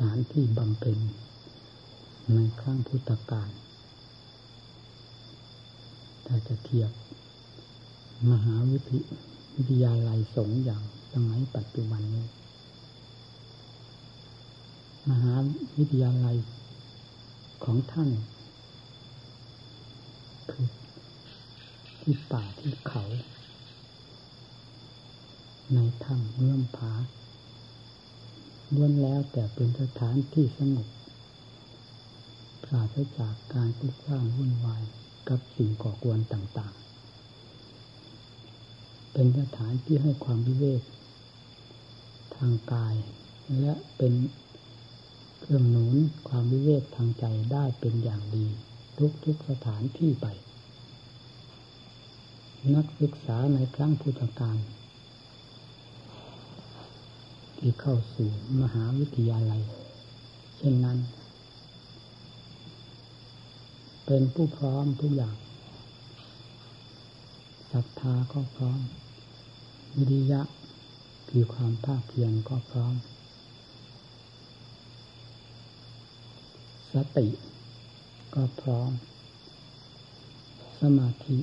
ถานที่บำเพ็ญในครั้งพุทธกาลถ้าจะเทียบมหาวิทยวิทยาลัยสงฆ์อย่างสมัยปัจจุบันนี้ มหาวิทยาลัยของท่าน คือที่ป่าที่เขา ในถ้ำเมื่อมผา ล้วนแล้วแต่เป็นสถานที่สงบปราศจากการปลุกร้างวุ่นวายกับสิ่งก่อกวนต่างๆ เป็นสถานที่ให้ความวิเวกทางกาย และเป็นเครื่องหนุนความวิเวกทางใจได้เป็นอย่างดี ทุกๆสถานที่ไป นักศึกษาในครั้งพุทธกาล ที่เข้าสู่มหาวิทยาลัย เช่นนั้น เป็นผู้พร้อมทุกอย่างศรัทธาก็พร้อมวิริยะคือความภาคเพียรก็พร้อม สติก็พร้อม สมาธิ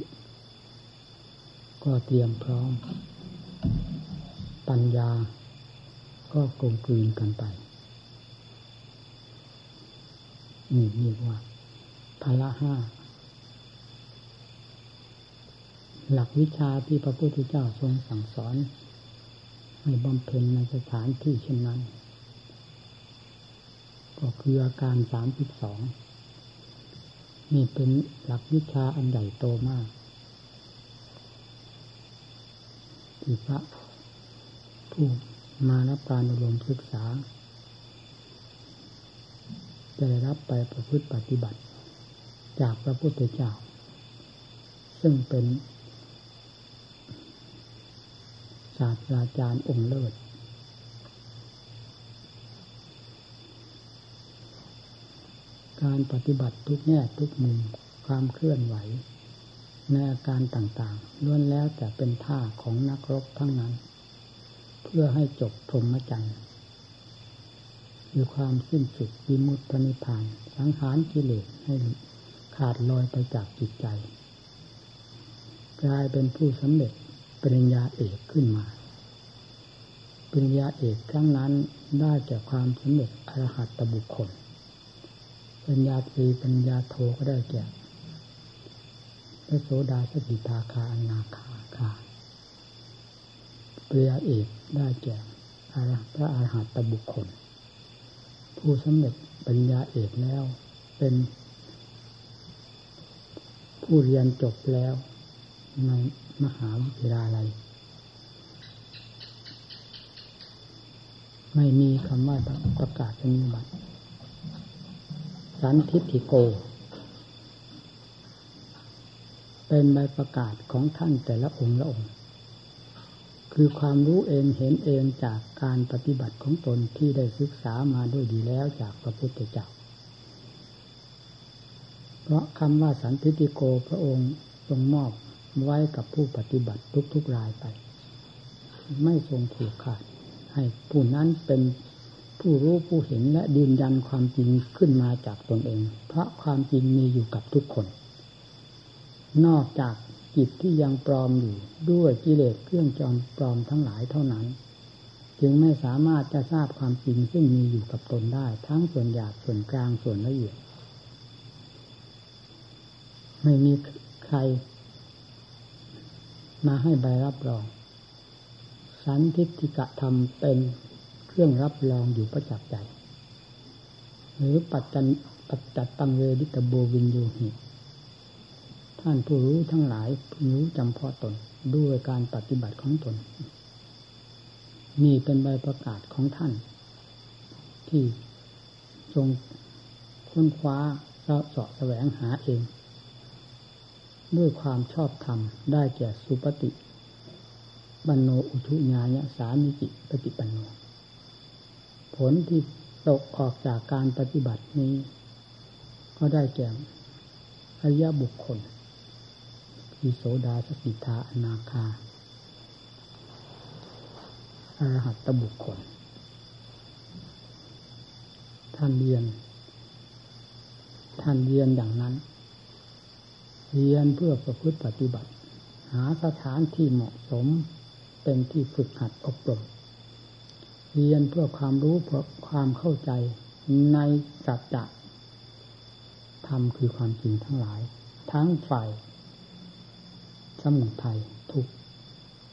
ก็เตรียมพร้อม ปัญญา ก็กลมกลืนกันไปนี่เรียกว่าพละห้า หลักวิชาที่พระพุทธเจ้าทรงสั่งสอน ให้บำเพ็ญในสถานที่เช่นนั้น ก็คืออาการสามสิบสองนี่เป็นหลักวิชาอันใหญ่โตมากที่พระผู้ มารับการอบรมศึกษา จะได้รับไปประพฤติปฏิบัติ จากพระพุทธเจ้า ซึ่งเป็นศาสตราจารย์องค์เลิศการปฏิบัติทุกแง่ทุกมุมความเคลื่อนไหวในอาการต่างๆล้วนแล้วแต่เป็นท่าของนักรบทั้งนั้น เพื่อให้จบพรหมจรรย์คือความสิ้นสุดวิมุตตินิพพาน สังหารกิเลสให้ขาดลอยไปจากจิตใจ กลายเป็นผู้สำเร็จปริญญาเอกขึ้นมา ปริญญาเอกครั้งนั้นได้แก่ความสำเร็จอรหัตตบุคคลปริญญาตรีปริญญาโทก็ได้แก่พระโสดาสกิทาคาอนาคาคา ปริยาเอกได้แก่พระอาหารหัตบุคคล ผู้สำเร็จปัญญาเอกแล้ว เป็นผู้เรียนจบแล้วในมหาวิทยาลัย ไม่มีคำว่าประกาศนีบัตรสันทิฐิโก เป็นใบประกาศของท่านแต่ละองค์ละองค์ คือความรู้เองเห็นเองจากการปฏิบัติของตนที่ได้ศึกษามาด้วยดีแล้วจากพระพุทธเจ้า เพราะคำว่าสันติโกพระองค์ทรงมอบไว้กับผู้ปฏิบัติทุกๆรายไป ไม่ทรงผูกขาด ให้ผู้นั้นเป็นผู้รู้ผู้เห็นและยืนยันความจริงขึ้นมาจากตนเอง เพราะความจริงมีอยู่กับทุกคน นอกจาก จิตที่ยังปลอมอยู่ด้วยกิเลสเครื่องจอมปลอมทั้งหลายเท่านั้น จึงไม่สามารถจะทราบความจริงซึ่งมีอยู่กับตนได้ ทั้งส่วนหยาบส่วนกลางส่วนละเอียด ไม่มีใคร มาให้ใบรับรอง สันทิฏฐิกะธรรมเป็นเครื่องรับรองอยู่ประจักษ์ใจ หรือปัจจันปัจจัตตังเวดิตโบวินโยหิ ท่านผู้รู้ทั้งหลายรู้จำเพาะตนด้วยการปฏิบัติของตนนี่เป็นใบประกาศของท่าน ที่ทรงค้นคว้าเสาะแสวงหาเอง ด้วยความชอบธรรมได้แก่สุปฏิบันโนอุทุญาญสามิจิปฏิปันโน ผลที่ตกออกจากการปฏิบัตินี้ ก็ได้แก่อริยบุคคล คือ โสดาสกิทาอนาคาอรหัตตบุคคล ท่านเรียน ท่านเรียนอย่างนั้น เรียนเพื่อประพฤติปฏิบัติ หาสถานที่เหมาะสมเป็นที่ฝึกหัดอบรมเรียนเพื่อความรู้เพื่อความเข้าใจในสัจจะธรรมคือความจริงทั้งหลาย ทั้งฝ่าย สมุทัยทุก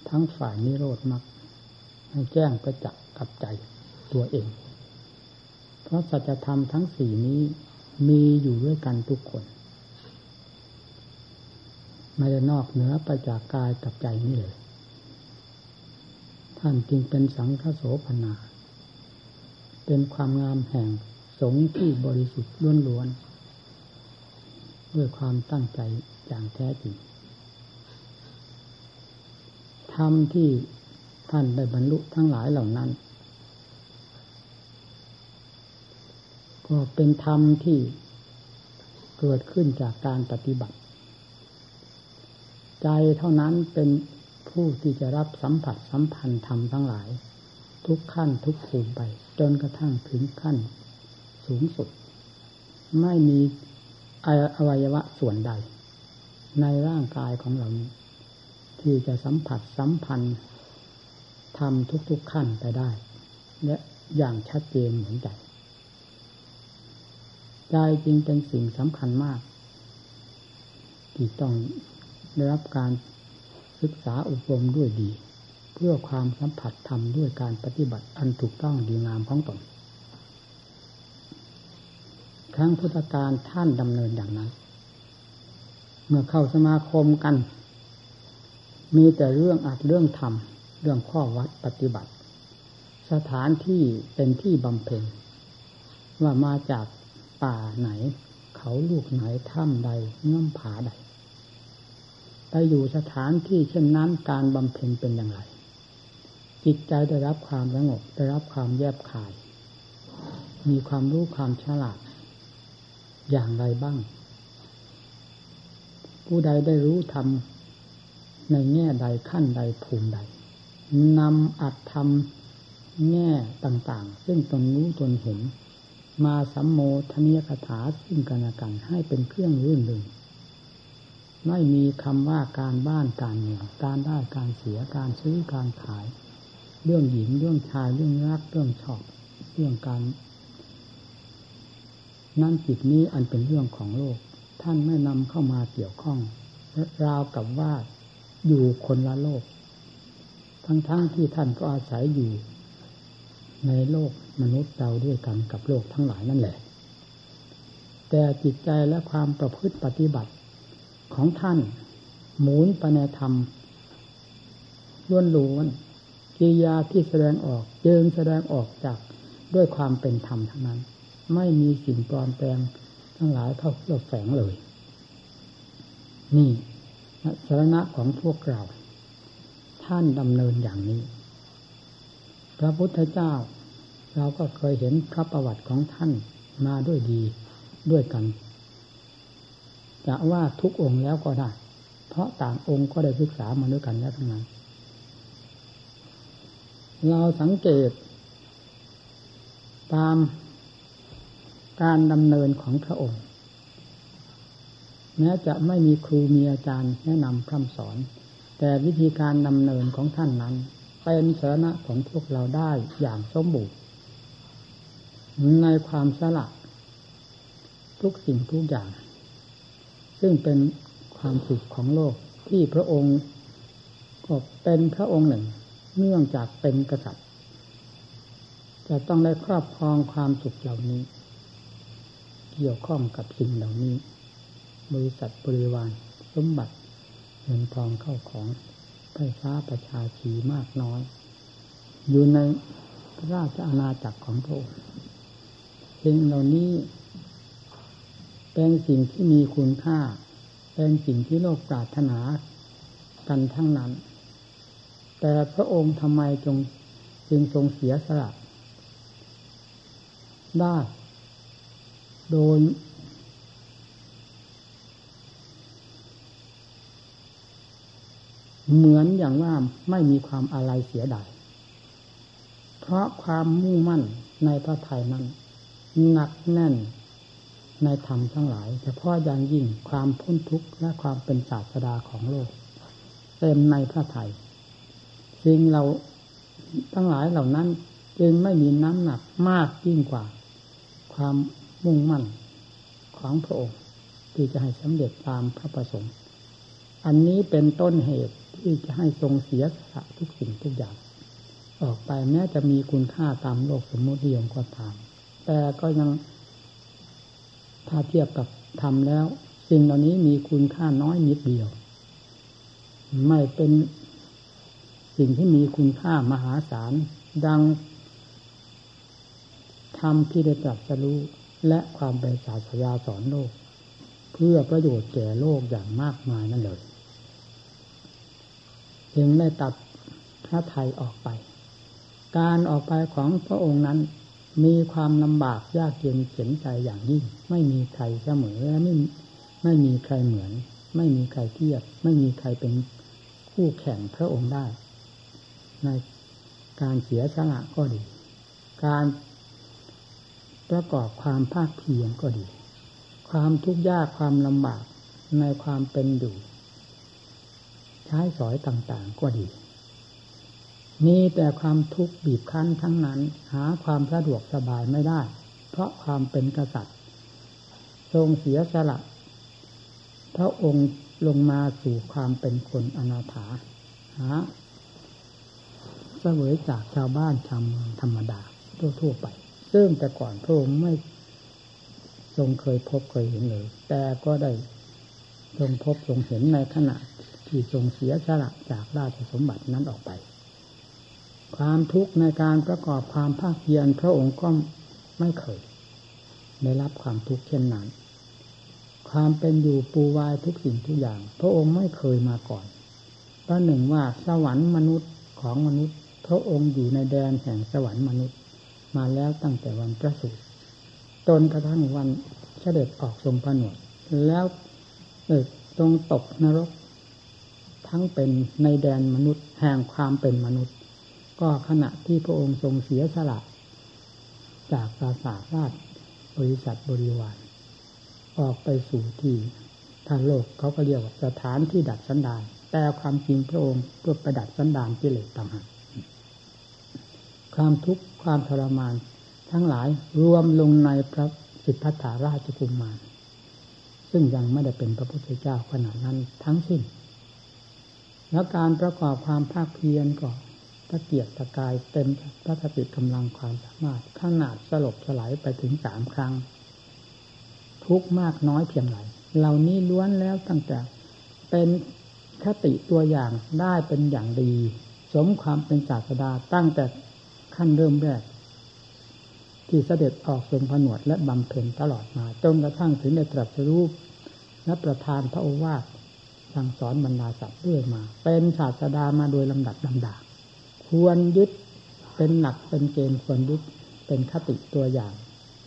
ทั้งฝ่ายนิโรธมรรคให้แจ้งประจักษ์กับใจตัวเอง เพราะสัจธรรมทั้งสี่นี้มีอยู่ด้วยกันทุกคน ไม่ได้นอกเหนือไปจากกายกับใจนี่เลย ท่านจึงเป็นสังฆโสพนา เป็นความงามแห่งสงฆ์ที่บริสุทธิ์ล้วนๆด้วยความตั้งใจอย่างแท้จริง รรมที่ท่านได้บรรลุทั้งหลายเหล่านั้น ก็เป็นธรรมที่เกิดขึ้นจากการปฏิบัติ ใจเท่านั้นเป็นผู้ที่จะรับสัมผัสสัมพันธ์ธรรมทั้งหลาย ทุกขั้นทุกภูมิไป จนกระทั่งถึงขั้นสูงสุด ไม่มีอวัยวะส่วนใด ในร่างกายของเรานี้ ที่จะสัมผัสสัมพันธ์ทำทุกๆขั้นไปได้ และอย่างชัดเจนเหมือนใจใจจริงเป็นสิ่งสำคัญมาก ที่ต้องได้รับการศึกษาอบรมด้วยดี เพื่อความสัมผัสธรรมด้วยการปฏิบัติอันถูกต้องดีงามของตนครั้งพุทธการท่านดำเนินอย่างนั้น เมื่อเข้าสมาคมกัน มีแต่เรื่องอัดเรื่องทำเรื่องข้อวัดปฏิบัติ สถานที่เป็นที่บำเพ็ญว่ามาจากป่าไหน เขาลูกไหนถ้ำใดเงื่อมผาใดไปอยู่สถานที่เช่นนั้นการบำเพ็ญเป็นอย่างไร จิตใจได้รับความสงบได้รับความแยบคาย มีความรู้ความฉลาด อย่างไรบ้าง ผู้ใดได้รู้ทำ ในแง่ใดขั้นใดภูมิใดนำอัดทำแง่ต่างๆ ซึ่งตนรู้ตนเห็น มาสัมโมทนียคถาซึ่งกันและกันให้เป็นเครื่องรื่นเริงไม่มีคำว่าการบ้านการเมืองการได้การเสียการซื้อการขาย เรื่องหญิงเรื่องชายเรื่องรักเรื่องชอบเรื่องการ นั่นจิตนี้อันเป็นเรื่องของโลก ท่านไม่นำเข้ามาเกี่ยวข้องราวกับว่า อยู่คนละโลก ทั้งๆทที่ท่านก็อาศัยอยู่ ในโลกมนุษย์เราด้วยกันกับโลกทั้งหลายนั่นแหละ แต่จิตใจและความประพฤติปฏิบัติของท่าน หมุนไปในธรรมล้วนล้วนกิริยาที่แสดงออกเจิงแสดงออกจากด้วยความเป็นธรรมทั้งนั้น ไม่มีสิ่งปลอมแปลงทั้งหลายเท่าเราแฝงเลย นี่ สารณะของพวกเรา ท่านดำเนินอย่างนี้ พระพุทธเจ้า เราก็เคยเห็นพระประวัติของท่านมาด้วยดีด้วยกัน จะว่าทุกองค์แล้วก็ได้ เพราะต่างองค์ก็ได้ศึกษามาด้วยกันแล้วทั้งนั้น เราสังเกต ตามการดำเนินของพระองค์ แม้จะไม่มีครูมีอาจารย์แนะนำคำสอน แต่วิธีการดำเนินของท่านนั้น เป็นสาระของพวกเราได้อย่างสมบูรณ์ในความสละทุกสิ่งทุกอย่าง ซึ่งเป็นความสุขของโลกที่พระองค์ก็เป็นพระองค์หนึ่ง เนื่องจากเป็นกษัตริย์ จะต้องได้ครอบครองความสุขเหล่านี้ เกี่ยวข้องกับสิ่งเหล่านี้ บริษัทบริวารสมบัติเงินทองเข้าของไฟฟ้าประชาชีมากน้อย อยู่ในราชอาณาจักรของพระองค์สิ่งเหล่านี้ เป็นสิ่งที่มีคุณค่า เป็นสิ่งที่โลกปรารถนากันทั้งนั้น แต่พระองค์ทำไมจงจึงทรงเสียสละได้โดย เหมือนอย่างว่าไม่มีความอะไรเสียดาย เพราะความมุ่งมั่นในพระทัยนั้นหนักแน่นในธรรมทั้งหลายเฉพาะอย่างยิ่งความพ้นทุกข์และความเป็นศาสดาของโลก เต็มในพระไถ่สิ่งเราทั้งหลายเหล่านั้นจึงไม่มีน้ำหนักมากยิ่งกว่า ความมุ่งมั่นของพระองค์ที่จะให้สำเร็จตามพระประสงค์ อันนี้เป็นต้นเหตุ ที่จะให้ทรงเสียสละทุกสิ่งทุกอย่าง ออกไปแม้จะมีคุณค่าตามโลกสมมติยมก็ตาม แต่ก็ยังถ้าเทียบกับทำแล้ว สิ่งเหล่านี้มีคุณค่าน้อยนิดเดียว ไม่เป็นสิ่งที่มีคุณค่ามหาศาลดังธรรมที่ได้ตรัสรู้และความเป็นศาสยาสอนโลก เพื่อประโยชน์แก่โลกอย่างมากมายนั่นเลย จึงได้ตัดพระไทยออกไป การออกไปของพระองค์นั้นมีความลำบากยากเย็นเข็นใจอย่างยิ่ง ไม่มีใครเสมอและไม่ไม่มีใครเหมือน ไม่มีใครเทียบ ไม่มีใครเป็นคู่แข่งพระองค์ได้ ในการเสียสละก็ดี การประกอบความภาคเพียรก็ดี ความทุกข์ยากความลำบากในความเป็นอยู่ ใช้สอยต่างๆก็ดี มีแต่ความทุกข์บีบคั้นทั้งนั้น หาความสะดวกสบายไม่ได้ เพราะความเป็นกษัตริย์ ทรงเสียสละพระองค์ลงมาสู่ความเป็นคนอนาถาหาเสวยจากชาวบ้านชาวเมืองธรรมดาทั่วๆไป ซึ่งแต่ก่อนพระองค์ไม่ทรงเคยพบเคยเห็นเลย แต่ก็ได้ทรงพบทรงเห็นในขณะ ที่ทรงเสียสละจากราชสมบัตินั้นออกไป ความทุกข์ในการประกอบความภาคเพียรพระองค์ก็ไม่เคยได้รับความทุกข์เช่นนั้น ความเป็นอยู่ปูวายทุกสิ่งทุกอย่าง พระองค์ไม่เคยมาก่อนประหนึ่งว่าสวรรค์มนุษย์ของมนุษย์ พระองค์อยู่ในแดนแห่งสวรรค์มนุษย์ มาแล้วตั้งแต่วันประสูติจนกระทั่งวันเสด็จออกทรงผนวดแล้วเออตรงตกนรก ทั้งเป็นในแดนมนุษย์แห่งความเป็นมนุษย์ ก็ขณะที่พระองค์ทรงเสียสละ จากปราสาทราชบริษัทบริวารออกไปสู่ที่ทางโลกเขาก็เรียกว่าสถานที่ดัดสันดานแต่ความจริงพระองค์เพื่อประดัดสันดานกิเลสต่างหากความทุกข์ความทรมาน ทั้งหลายรวมลงในพระสิทธัตถาราชกุมมารซึ่งยังไม่ได้เป็นพระพุทธเจ้าขนาดนั้นทั้งสิ้น แล้วการประกอบความภาคเพียรก็ตะเกียกตะกายเต็มพระสติกำลังความสามารถขนาดสลบสลายไปถึงสามครั้ง ทุกมากน้อยเพียงไรเหล่านี้ล้วนแล้วตั้งแต่เป็นคติตัวอย่างได้เป็นอย่างดี สมความเป็นศาสดาตั้งแต่ขั้นเริ่มแรก ที่เสด็จออกทรงผนวดและบำเพ็ญตลอดมาจนกระทั่งถึงในตรัสรูปและประธานพระโอวาท สั่งสอนบรรดาสัตว์ด้วยมา เป็นศาสดามาโดยลำดับลำดาควรยึดเป็นหลักเป็นเกณฑ์ควรยึดเป็นคติตัวอย่าง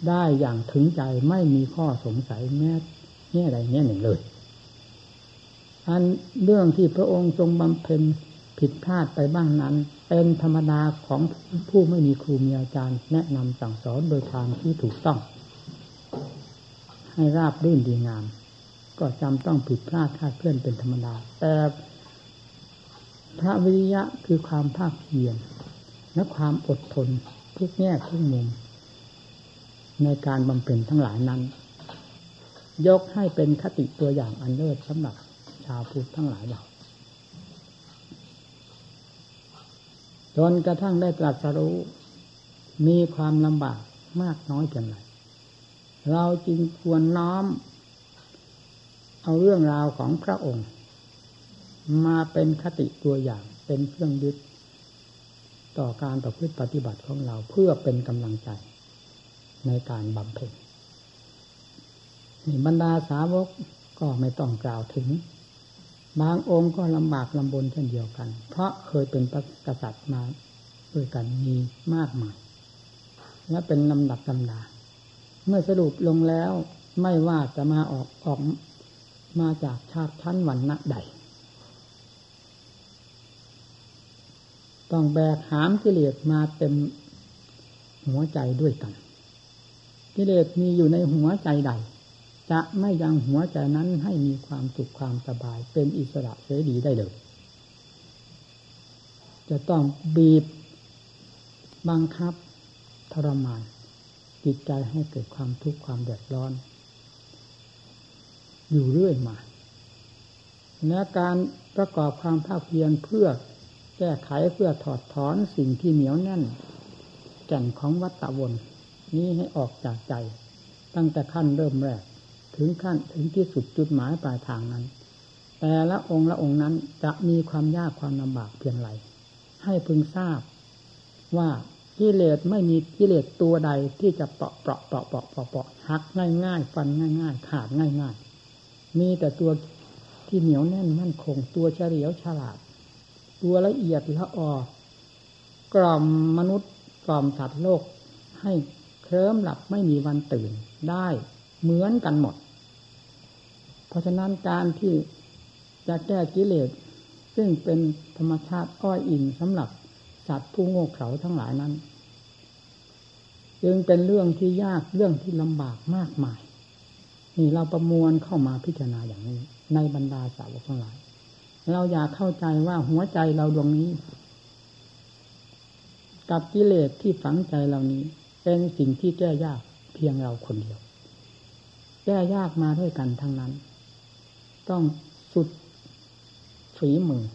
ได้อย่างถึงใจไม่มีข้อสงสัยแม้แง่ใดแง่หนึ่งเลย อันเรื่องที่พระองค์ทรงบำเพ็ญผิดพลาดไปบ้างนั้น เป็นธรรมดาของผู้ไม่มีครูมีอาจารย์ แนะนำสั่งสอนโดยทางที่ถูกต้อง ให้ราบรื่นดีงาม ก็จำต้องผิดพลาดคาดเคลื่อนเป็นธรรมดา แต่พระวิริยะคือความภาคเพียรและความอดทนทุกแง่ทุกมุม ในการบำเพ็ญทั้งหลายนั้น ยกให้เป็นคติตัวอย่างอันเลิศสำหรับชาวพุทธทั้งหลายเราจนกระทั่งได้ตรัสรู้ มีความลำบากมากน้อยเพียงไรเราจึงควรน้อม เอาเรื่องราวของพระองค์ มาเป็นคติตัวอย่างเป็นเครื่องยึดต่อการประพฤติปฏิบัติของเราเพื่อเป็นกำลังใจในการบำเพ็ญนี่บรรดาสาวกก็ไม่ต้องกล่าวถึง บางองค์ก็ลำบากลำบนเช่นเดียวกัน เพราะเคยเป็นปกษัตริย์มาด้วยกันมีมากมาย และเป็นลำดับลำดา เมื่อสรุปลงแล้วไม่ว่าจะมาออกออก มาจากชาติชั้นวันณะใด ต้องแบกหามกิเลสมาเต็มหัวใจด้วยกัน กิเลสมีอยู่ในหัวใจใด จะไม่ยังหัวใจนั้นให้มีความสุขความสบายเป็นอิสระเสรีได้เลย จะต้องบีบบังคับทรมานจิตใจให้เกิดความทุกข์ความเดือดร้อน อยู่เรื่อยมาและการประกอบความภาคเพียรเพื่อแก้ไขเพื่อถอดถอนสิ่งที่เหนียวแน่น แก่นของวัตวนนี้ให้ออกจากใจ ตั้งแต่ขั้นเริ่มแรก ถึงขั้นถึงที่สุดจุดหมายปลายทางนั้น แต่ละองค์ละองค์นั้นจะมีความยากความลำบากเพียงไรให้พึงทราบ ว่ากิเลสไม่มีกิเลสตัวใดที่จะเปาะเปาะเปาะเปาะเปาะเปาะหักง่ายง่ายฟันง่ายง่ายขาดง่ายง่าย มีแต่ตัวที่เหนียวแน่นมั่นคง ตัวเฉลียวฉลาด ตัวละเอียดละออกล่อมมนุษย์กล่อมสัตว์โลก ให้เคลิ้มหลับไม่มีวันตื่นได้เหมือนกันหมด เพราะฉะนั้นการที่จะแก้กิเลสซึ่งเป็นธรรมชาติอ้อยอิงสำหรับสัตว์ผู้โง่เขลาทั้งหลายนั้น จึงเป็นเรื่องที่ยากเรื่องที่ลำบากมากมาย นี่เราประมวลเข้ามาพิจารณาอย่างนี้ ในบรรดาสาวกทั้งหลาย เราอยากเข้าใจว่าหัวใจเราดวงนี้ กับกิเลสที่ฝังใจเรานี้ เป็นสิ่งที่แก้ยากเพียงเราคนเดียว แก้ยากมาด้วยกันทั้งนั้น ต้องสุดฝีมือ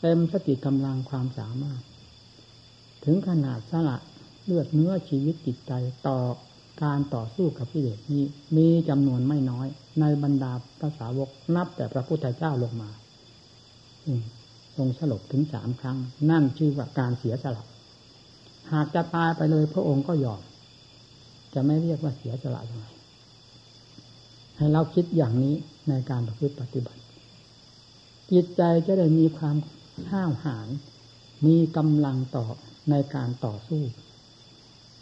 เต็มสติกำลังความสามารถ ถึงขนาดสละเลือดเนื้อชีวิตจิตใจต่อ การต่อสู้กับกิเลสนี้ มีจำนวนไม่น้อย ในบรรดาภาษาวกนับแต่พระพุทธเจ้าลงมาทรงสลบถึงสามครั้ง นั่นชื่อว่าการเสียสละ หากจะตายไปเลยพระองค์ก็ยอม จะไม่เรียกว่าเสียสละยังไงให้เราคิดอย่างนี้ในการประพฤติปฏิบัติ จิตใจจะได้มีความห้าวหาญมีกำลังต่อในการต่อสู้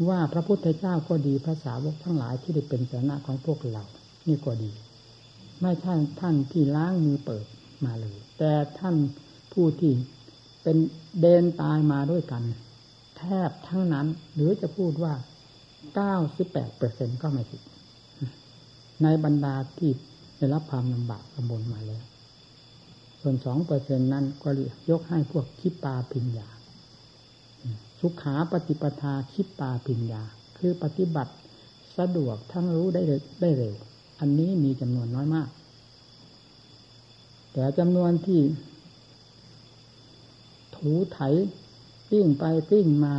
ว่าพระพุทธเจ้าก็ดีภาษาวกทั้งหลายที่ได้เป็นสาระของพวกเรา นี่ก็ดี ไม่ใช่ท่านที่ล้างมือเปิดมาเลย แต่ท่านผู้ที่เป็นเดนตายมาด้วยกัน แทบทั้งนั้น หรือจะพูดว่าเก้าสิบแปดเปอร์เซ็นก็ไม่ผิดในบรรดาที่ได้รับความลำบากลำบนมาแล้ว ส่วนสองเปอร์เซ็นนั้นก็ยกให้พวกคิปาปิญญา สุขาปฏิปทาคิดปาปิญญา คือปฏิบัติสะดวกทั้งรู้ได้ได้เร็ว อันนี้มีจำนวนน้อยมาก แต่จำนวนที่ ถูไถติ้งไปติ้งมา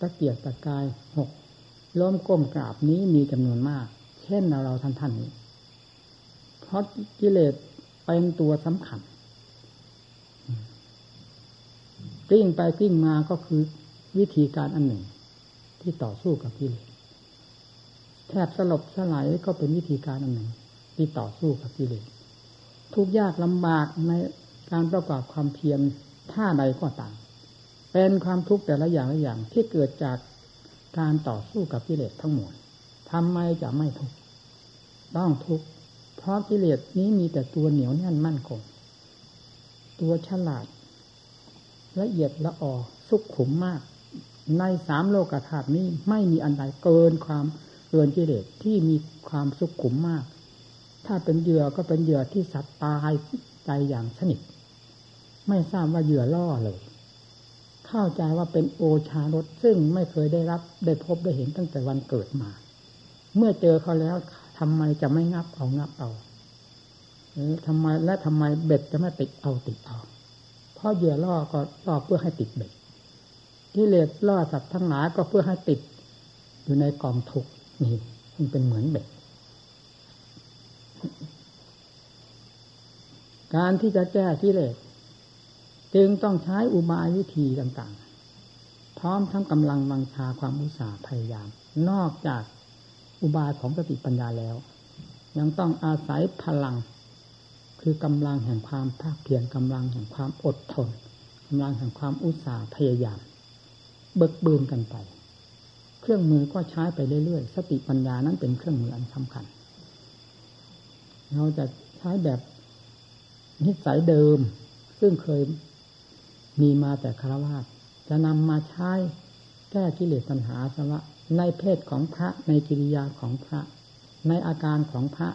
ตะเกียกตะกายหกล้มก้มกราบนี้มีจำนวนมาก เช่นเราเราท่านท่านนี้เพราะกิเลสเป็นตัวสำคัญกลิ้งไปกลิ้งมาก็คือ วิธีการอันหนึ่ง ที่ต่อสู้กับกิเลสแทบสลบสลายก็เป็นวิธีการอันหนึ่ง ที่ต่อสู้กับกิเลสทุกยากลำบากในการประกอบความเพียรท่าใดก็ต่ามเป็นความทุกข์แต่ละอย่างละอย่างที่เกิดจากการต่อสู้กับกิเลสทั้งหมดทำไมจะไม่ทุกข์ต้องทุกข์เพราะกิเลสนี้มีแต่ตัวเหนียวแน่นมั่นคง ตัวฉลาด ละเอียดละออสุขขุมมาก ในสามโลกธาตุนี้ไม่มีอันใดเกินความเกินกิเลสที่มีความสุขขุมมาก ถ้าเป็นเหยื่อก็เป็นเหยื่อที่สัตว์ตายใจอย่างสนิทไม่ทราบว่าเหยื่อล่อเลย เข้าใจว่าเป็นโอชารสซึ่งไม่เคยได้รับได้พบได้เห็นตั้งแต่วันเกิดมา เมื่อเจอเขาแล้วทำไมจะไม่งับเอางับเอาทำไมและทำไมเบ็ดจะไม่ติดเอาติดเอาเพราะเหยื่อล่อก็ล่อเพื่อให้ติดเบ็ด กิเลสล่อสัตว์ทั้งหลายก็เพื่อให้ติด อยู่ในกองทุกนี่มันเป็นเหมือนเบ็ดการที่จะแก้กิเลสจึงต้องใช้อุบายวิธีต่างๆ พร้อมทั้งกำลังวังชาความอุตสาห์พยายาม นอกจากอุบายของสติปัญญาแล้ว ยังต้องอาศัยพลัง คือกำลังแห่งความภาคเพียรกำลังแห่งความอดทนกำลังแห่งความอุตสาห์พยายาม เบิกบืนกันไป เครื่องมือก็ใช้ไปเรื่อยๆ สติปัญญานั้นเป็นเครื่องมืออันสำคัญ เราจะใช้แบบนิสัยเดิม ซึ่งเคยมีมาแต่คารวะจะนำมาใช้แก้กิเลสปัญหาสวะในเพศของพระในกิริยาของพระ ในอาการของพระ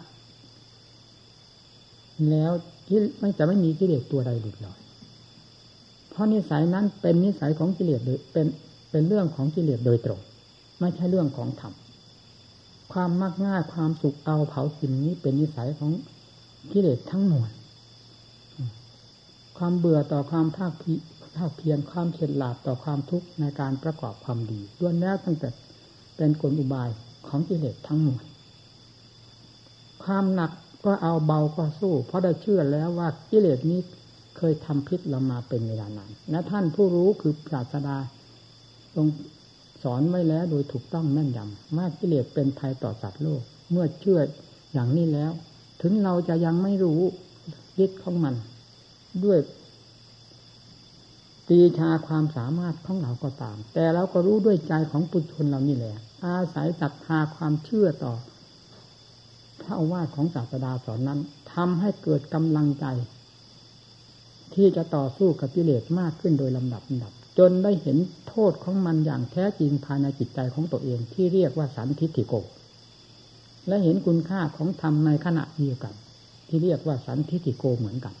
แล้วไม่จะไม่มีกิเลสตัวใดหลุดลอย เพราะนิสัยนั้นเป็นนิสัยของกิเลสโดยเป็นเป็นเรื่องของกิเลสโดยตรง ไม่ใช่เรื่องของธรรมความมักง่ายความสุขเอาเผากินนี้เป็นนิสัยของกิเลสทั้งมวลความเบื่อต่อความภาคภาคเพียรความเฉลียดต่อความทุกข์ในการประกอบความดีด้วนแล้วตั้งแต่เป็นกลอุบายของกิเลสทั้งมวลความหนักก็เอาเบาก็สู้ เพราะได้เชื่อแล้วว่ากิเลสนี้ เคยทำพิษเรามาเป็นเวลานานและท่านผู้รู้คือปราชดาทรงสอนไว้แล้วโดยถูกต้องแม่นยำมากกิเลสเป็นภัยต่อสัตว์โลก เมื่อเชื่ออย่างนี้แล้ว ถึงเราจะยังไม่รู้ฤทธิ์ของมัน ด้วยตีชาความสามารถของเราก็ตาม แต่เราก็รู้ด้วยใจของปุถุชนเรานี่แหละ อาศัยศรัทธาความเชื่อต่อพระอาวาสของศาสดาสอนนั้นทำให้เกิดกำลังใจ ที่จะต่อสู้กับกิเลสมากขึ้นโดยลำดับลำดับ จนได้เห็นโทษของมันอย่างแท้จริงภายในจิตใจของตัวเองที่เรียกว่าสันทิฏฐิโก และเห็นคุณค่าของธรรมในขณะเดียวกัน ที่เรียกว่าสันทิฏฐิโกเหมือนกัน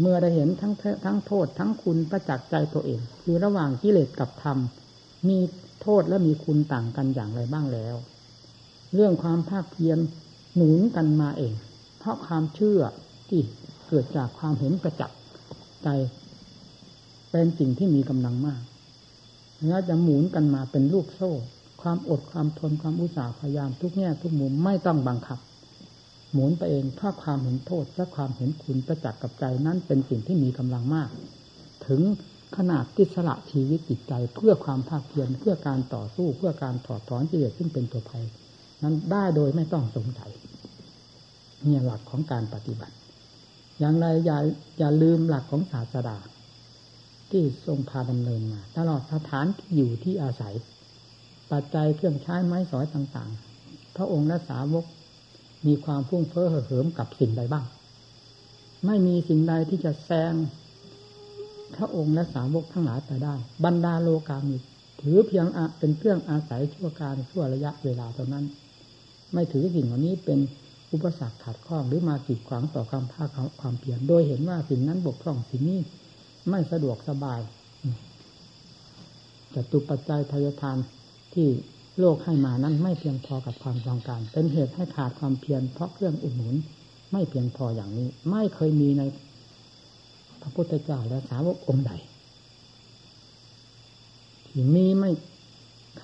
เมื่อได้เห็นทั้งทั้งโทษทั้งคุณประจักษ์ใจตัวเอง คือระหว่างกิเลสกับธรรมมีโทษและมีคุณต่างกันอย่างไรบ้างแล้ว เรื่องความภาคเพียรหนุนกันมาเอง เพราะความเชื่อที่ เกิดจากความเห็นประจักษ์ใจเป็นสิ่งที่มีกำลังมากแล้วจะหมุนกันมาเป็นลูกโซ่ ความอดความทนความอุตสาห์พยายามทุกแง่ทุกมุมไม่ต้องบังคับ หมุนไปเองเพราความเห็นโทษและความเห็นคุณประจักษ์กับใจนั้นเป็นสิ่งที่มีกำลังมาก ถึงขนาดที่สละชีวิตจิตใจเพื่อความภาคเพียรเพื่อการต่อสู้เพื่อการถอดถอนกิเลสซึ่งเป็นตัวภัย นั้นได้โดยไม่ต้องสงสัยเนี่ยหลักของการปฏิบัติ อย่างไรอย่าอย่าลืมหลักของศาสดา ที่ทรงพาดำเนินมา ตลอดสถานที่อยู่ที่อาศัย ปัจจัยเครื่องใช้ไม้สอยต่างๆ พระองค์และสาวกมีความฟุ้งเฟ้อเหิมกับสิ่งใดบ้าง ไม่มีสิ่งใดที่จะแซงพระองค์และสาวกทั้งหลายไปได้ บรรดาโลกามิถือเพียงเป็นเครื่องอาศัยชั่วการชั่วระยะเวลาเท่านั้น ไม่ถือสิ่งเหล่านี้เป็น อุปสรรคขัดข้องหรือมากีดขวางต่อความภาคความเพียรโดยเห็นว่าสิ่งนั้นบกพร่องสิ่งนี้ไม่สะดวกสบายจตุปัจจัยทายทานที่โลกให้มานั้นไม่เพียงพอกับความต้องการ เป็นเหตุให้ขาดความเพียรเพราะเครื่องอุดหนุน ไม่เพียงพออย่างนี้ ไม่เคยมีในพระพุทธเจ้าและสาวกองค์ใดที่มีไม่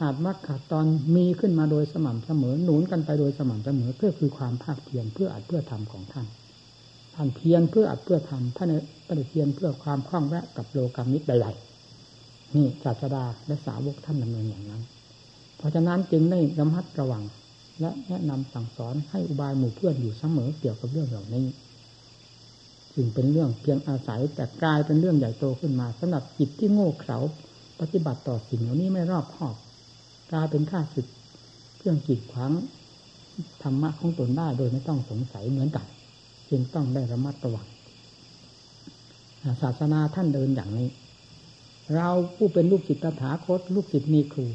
ขาดมักขาดตอนมีขึ้นมาโดยสม่ำเสมอหนุนกันไปโดยสม่ำเสมอเพื่อคือความภาคเพียรเพื่ออัดเพื่อทำของท่านท่านเพียรเพื่ออัดเพื่อทำท่านปฏิเพียรเพื่อความคล่องแวะกับโลกามิตรใดๆนี่ศาสดาและสาวกท่านดำเนินอย่างนั้น เพราะฉะนั้นจึงได้ระมัดระวัง และแนะนำสั่งสอนให้อุบายหมู่เพื่อนอยู่เสมอเกี่ยวกับเรื่องเหล่านี้จึงเป็นเรื่องเพียงอาศัยแต่กลายเป็นเรื่องใหญ่โตขึ้นมาสำหรับจิตที่โง่เขลาปฏิบัติต่อสิ่งเหล่านี้ไม่รอบคอบ กลายเป็นข้าศึกเครื่องกีดขวางธรรมะของตนได้โดยไม่ต้องสงสัยเหมือนกัน จึงต้องได้ระมัดระวังศาสนาท่านเดินอย่างนี้ เราผู้เป็นลูกศิษย์ตถาคต ลูกศิษย์มีครู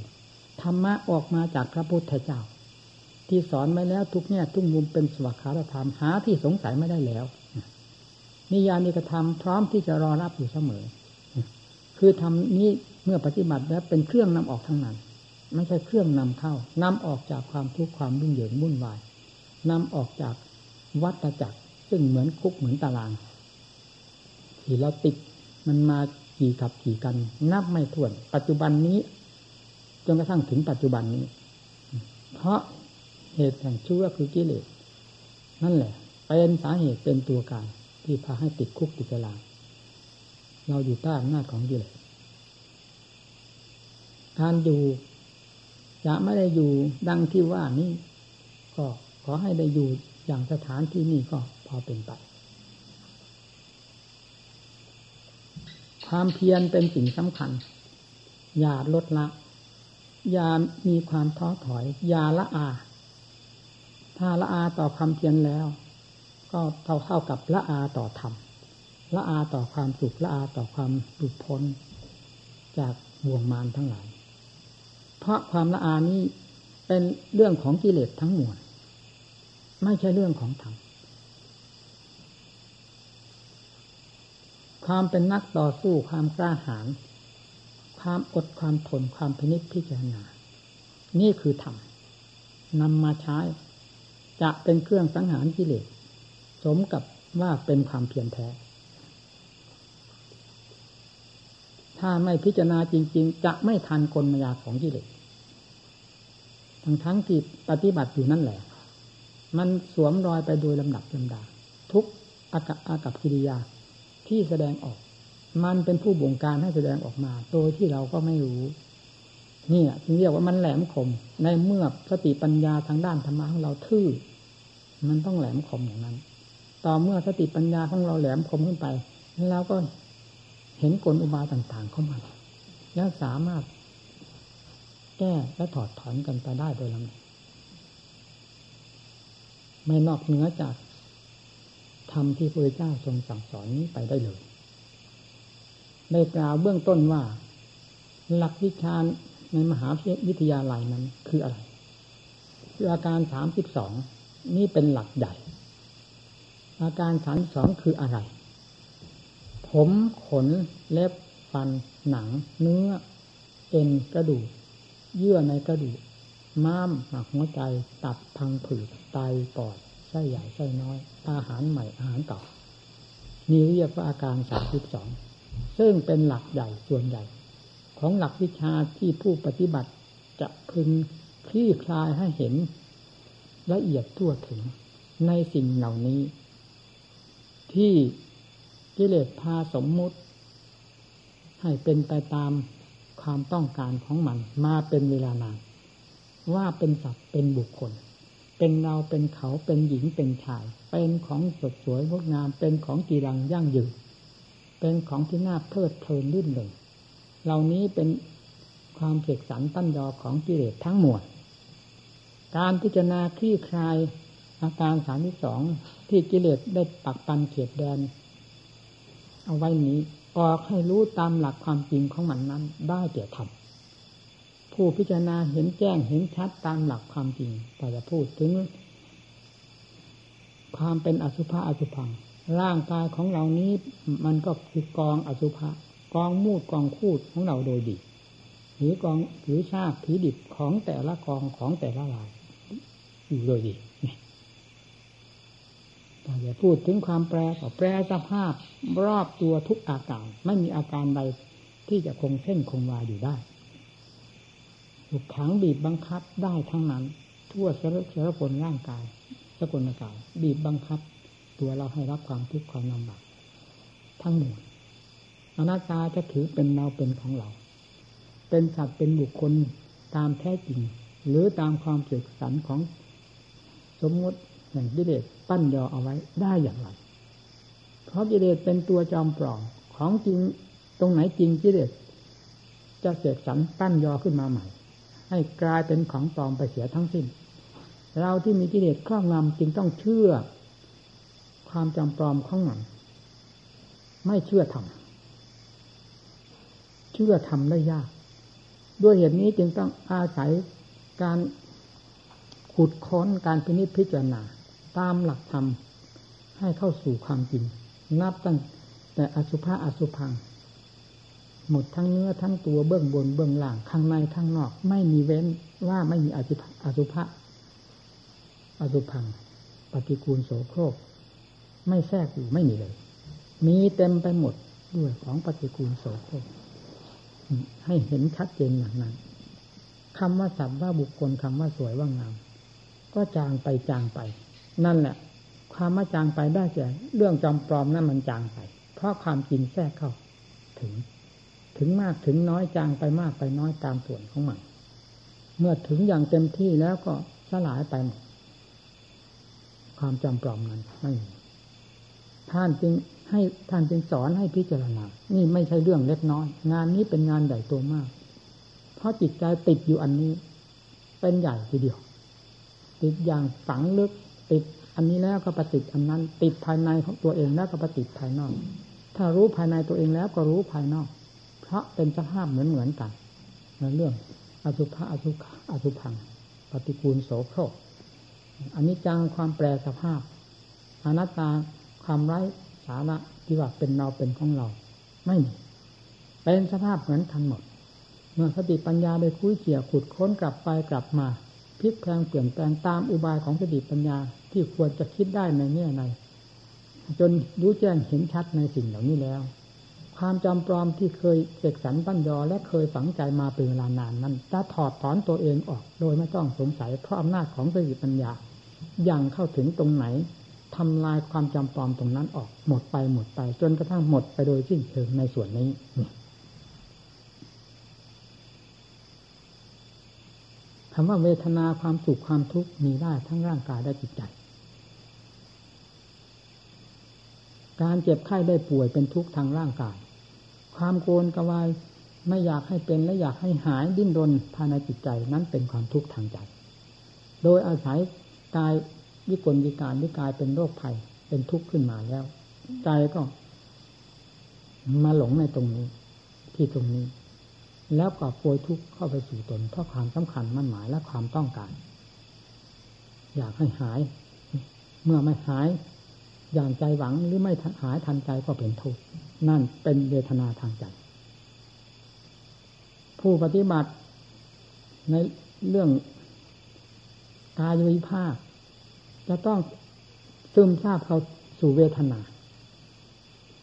ธรรมะออกมาจากพระพุทธเจ้า ที่สอนไว้แล้วทุกแง่ทุกมุมเป็นสวัสดิธรรมหาที่สงสัยไม่ได้แล้ว นิยานิกธรรมพร้อมที่จะรอรับอยู่เสมอ คือทำนี้เมื่อปฏิบัติแล้วเป็นเครื่องนำออกทั้งนั้น ไม่ใช่เครื่องนำเข้านำออกจากความทุกข์ความรุ่งเหยิงวุ่นวายนำออกจากวัฏจักร ซึ่งเหมือนคุกเหมือนตารางที่เราติดมันมากี่กับกี่กัน นับไม่ถ้วน ปัจจุบันนี้จนกระทั่งถึงปัจจุบันนี้ เพราะเหตุแห่งชั่วคือกิเลสนั่นแหละเป็นสาเหตุเป็นตัวการ ที่พาให้ติดคุกติดตารางเราอยู่ใต้อำนาจของกิเลสการอยู่ จะไม่ได้อยู่ดังที่ว่านี่ก็ขอให้ได้อยู่อย่างสถานที่นี่ก็พอเป็นไป ความเพียรเป็นสิ่งสำคัญ อย่าลดละ อย่ามีความท้อถอย อย่าละอา ถ้าละอาต่อความเพียรแล้ว ก็เท่าเท่ากับละอาต่อธรรมละอาต่อความสุขละอาต่อความหลุดพ้น จากบ่วงมารทั้งหลาย ราะความละอานี้เป็นเรื่องของกิเลสทั้งมวลไม่ใช่เรื่องของธรรมความเป็นนักต่อสู้ความกล้าหาญความอดความทนความพินิจพิจารณา นี่คือธรรมนำมาใช้ จะเป็นเครื่องสังหารกิเลสสมกับว่าเป็นความเพียรแท้ ถ้าไม่พิจารณาจริง ๆ จะไม่ทันกลมายาของกิเลส ทั้งที่ปฏิบัติอยู่นั่นแหละ มันสวมรอยไปโดยลำดับลำดา ทุกอากับอากับกิริยาที่แสดงออก มันเป็นผู้บงการให้แสดงออกมา โดยที่เราก็ไม่รู้นี่จึงเรียกว่ามันแหลมคม ในเมื่อสติปัญญาทางด้านธรรมะของเราทื่อ มันต้องแหลมคมอย่างนั้น ต่อเมื่อสติปัญญาของเราแหลมคมขึ้นไป แล้วก็เห็นกลอุบายต่างๆเข้ามาแล้วสามารถ แก้และถอดถอนกันไปได้โดยลำดับไม่นอกเหนือจากธรรมที่พระเจ้าทรงสั่งสอนนี้ไปได้เลยได้กล่าวเบื้องต้นว่า หลักวิชาในมหาวิทยาลัยนั้นคืออะไร คืออาการสามสิบสองนี่เป็นหลักใหญ่ อาการสามสองคืออะไร ผมขนเล็บฟันหนัง เนื้อ เอ็นกระดูก เยื่อในกระดูกม้ามหักหัวใจตับพังผืดไตปอดไส้ใหญ่ไส้น้อย อาหารใหม่อาหารเก่ามีเรียกว่าอาการสามสิบสองซึ่งเป็นหลักใหญ่ส่วนใหญ่ ของหลักวิชาที่ผู้ปฏิบัติจะพึงคลี่คลายให้เห็น ละเอียดทั่วถึงในสิ่งเหล่านี้ ที่กิเลสพาสมมุติ ให้เป็นไปตาม ความต้องการของมัน มาเป็นเวลานาน ว่าเป็นสัตว์เป็นบุคคล เป็นเราเป็นเขาเป็นหญิงเป็นชาย เป็นของสดสวยงดงามเป็นของกีรังยั่งยืนเป็นของที่น่าเพลิดเพลินลื่นเลงเหล่านี้เป็นความเสกสรรตั้นยอของกิเลสทั้งหมดการพิจารณาคลี่คลายอาการสามที่สองที่กิเลสได้ปักปันเขียดแดน เอาไว้นี้ ออกให้รู้ตามหลักความจริงของมันนั้น ได้แก่ธรรมผู้พิจารณาเห็นแจ้งเห็นชัดตามหลักความจริงแต่จะพูดถึง ความเป็นอสุภะอสุพัง ร่างกายของเรานี้มันก็คือกองอสุภะกองมูดกองคูดของเราโดยดีหรือกองหรือชาติผีดิบของแต่ละกองของแต่ละลายอยู่โดยดี อย่าพูดถึงความแปรก็แปรสภาพรอบตัวทุกอาการ ไม่มีอาการใดที่จะคงเส้นคงวาอยู่ได้ถูกขังบีบบังคับได้ทั้งนั้น ทั่วเสารพลร่างกายสกุลกายบีบบังคับ ตัวเราให้รับความทุกข์ความลำบากทั้งหมดอนัตตาจะถือเป็นเราเป็นของเรา เป็นสัตว์เป็นบุคคลตามแท้จริง หรือตามความเกิดสันของสมมติ อย่งกิเลสปั้นยอเอาไว้ได้อย่างไรเพราะกิเลสเป็นตัวจอมปลอมของจริงตรงไหนจริงกิเลสจะเสกสรรปั้นยอขึ้นมาใหม่ ให้กลายเป็นของปลอมไปเสียทั้งสิ้น เราที่มีกิเลสครอบงำจึงต้องเชื่อ ความจำปลอมของมันไม่เชื่อทำเชื่อทำได้ยาก ด้วยเหตุนี้จึงต้องอาศัยการขุดค้นการพินิจพิจารณา ตามหลักธรรมให้เข้าสู่ความจริง นับตั้งแต่อสุภะอสุพัง หมดทั้งเนื้อทั้งตัวเบื้องบนเบื้องล่างข้างในข้างนอก ไม่มีเว้นว่าไม่มีอสุภะอสุภะอสุพัง ปฏิกูลโสโครก ไม่แทรกอยู่ไม่มีเลย มีเต็มไปหมดด้วยของปฏิกูลโสโครก ให้เห็นชัดเจนอย่างนั้นคำว่าสัตว์ว่าบุคคลคำว่าสวยว่างาม ก็จางไปจางไป นั่นแหละ ความว่าจางไปได้แก่เรื่องจอมปลอมนั่นมันจางไป เพราะความจริงแทรกเข้า ถึง ถึงมากถึงน้อยจางไปมากไปน้อยตามส่วนของมัน เมื่อถึงอย่างเต็มที่แล้วก็สลายไปหมดความจำปลอมนั้นไม่มีท่านจึงให้ท่านจึงสอนให้พิจารณา นี่ไม่ใช่เรื่องเล็กน้อย งานนี้เป็นงานใหญ่ตัวมาก เพราะจิตใจติดอยู่อันนี้ เป็นใหญ่ทีเดียว ติดอย่างฝังลึก ติดอันนี้แล้วก็ปฏิติอันนั้น ติดภายในของตัวเองแล้วก็ปฏิภายนอก ถ้ารู้ภายในตัวเองแล้วก็รู้ภายนอก เพราะเป็นสภาพเหมือนเหมือนกันในเรื่องอสุภะอสุขอสุพังปฏิกูลโสโครกอันนี้จังความแปรสภาพอนัตตาความไร้สาระที่ว่าเป็นเราเป็นของเรา ไม่มีเป็นสภาพเหมือนกันหมด เมื่อสติปัญญาได้คุยเกี่ยวขุดค้นกลับไปกลับมา พลิกแปลงเปลี่ยนแปลงตามอุบายของสติปัญญาที่ควรจะคิดได้ในแง่ในจนรู้แจ้งเห็นชัดในสิ่งเหล่านี้แล้ว ความจำปลอมที่เคยเสกสรรปั้นยอและเคยฝังใจมาเป็นเวลานานนั้นจะถอดถอนตัวเองออก โดยไม่ต้องสงสัยเพราะอำนาจของสติปัญญาอย่างเข้าถึงตรงไหนทำลายความจำปลอมตรงนั้นออกหมดไปหมดไป จนกระทั่งหมดไปโดยสิ้นเชิงในส่วนนี้ คำว่าเวทนาความสุขความทุกข์มีได้ทั้งร่างกายและจิตใจ การเจ็บไข้ได้ป่วยเป็นทุกข์ทางร่างกาย ความโกนกวายไม่อยากให้เป็นและอยากให้หายดิ้นรนภายในจิตใจนั้นเป็นความทุกข์ทางใจ โดยอาศัยกายวิกลวิการวิกายเป็นโรคภัยเป็นทุกข์ขึ้นมาแล้ว ใจก็มาหลงในตรงนี้ ที่ตรงนี้ แล้วก็โปรยทุกข์เข้าไปสู่ตนเพราะความสำคัญมั่นหมายและความต้องการ อยากให้หาย เมื่อไม่หาย อย่างใจหวังหรือไม่หายทันใจก็เป็นทุกข์นั่นเป็นเวทนาทางใจผู้ปฏิบัติในเรื่องกายวิภาค จะต้องซึมซาบเขาสู่เวทนา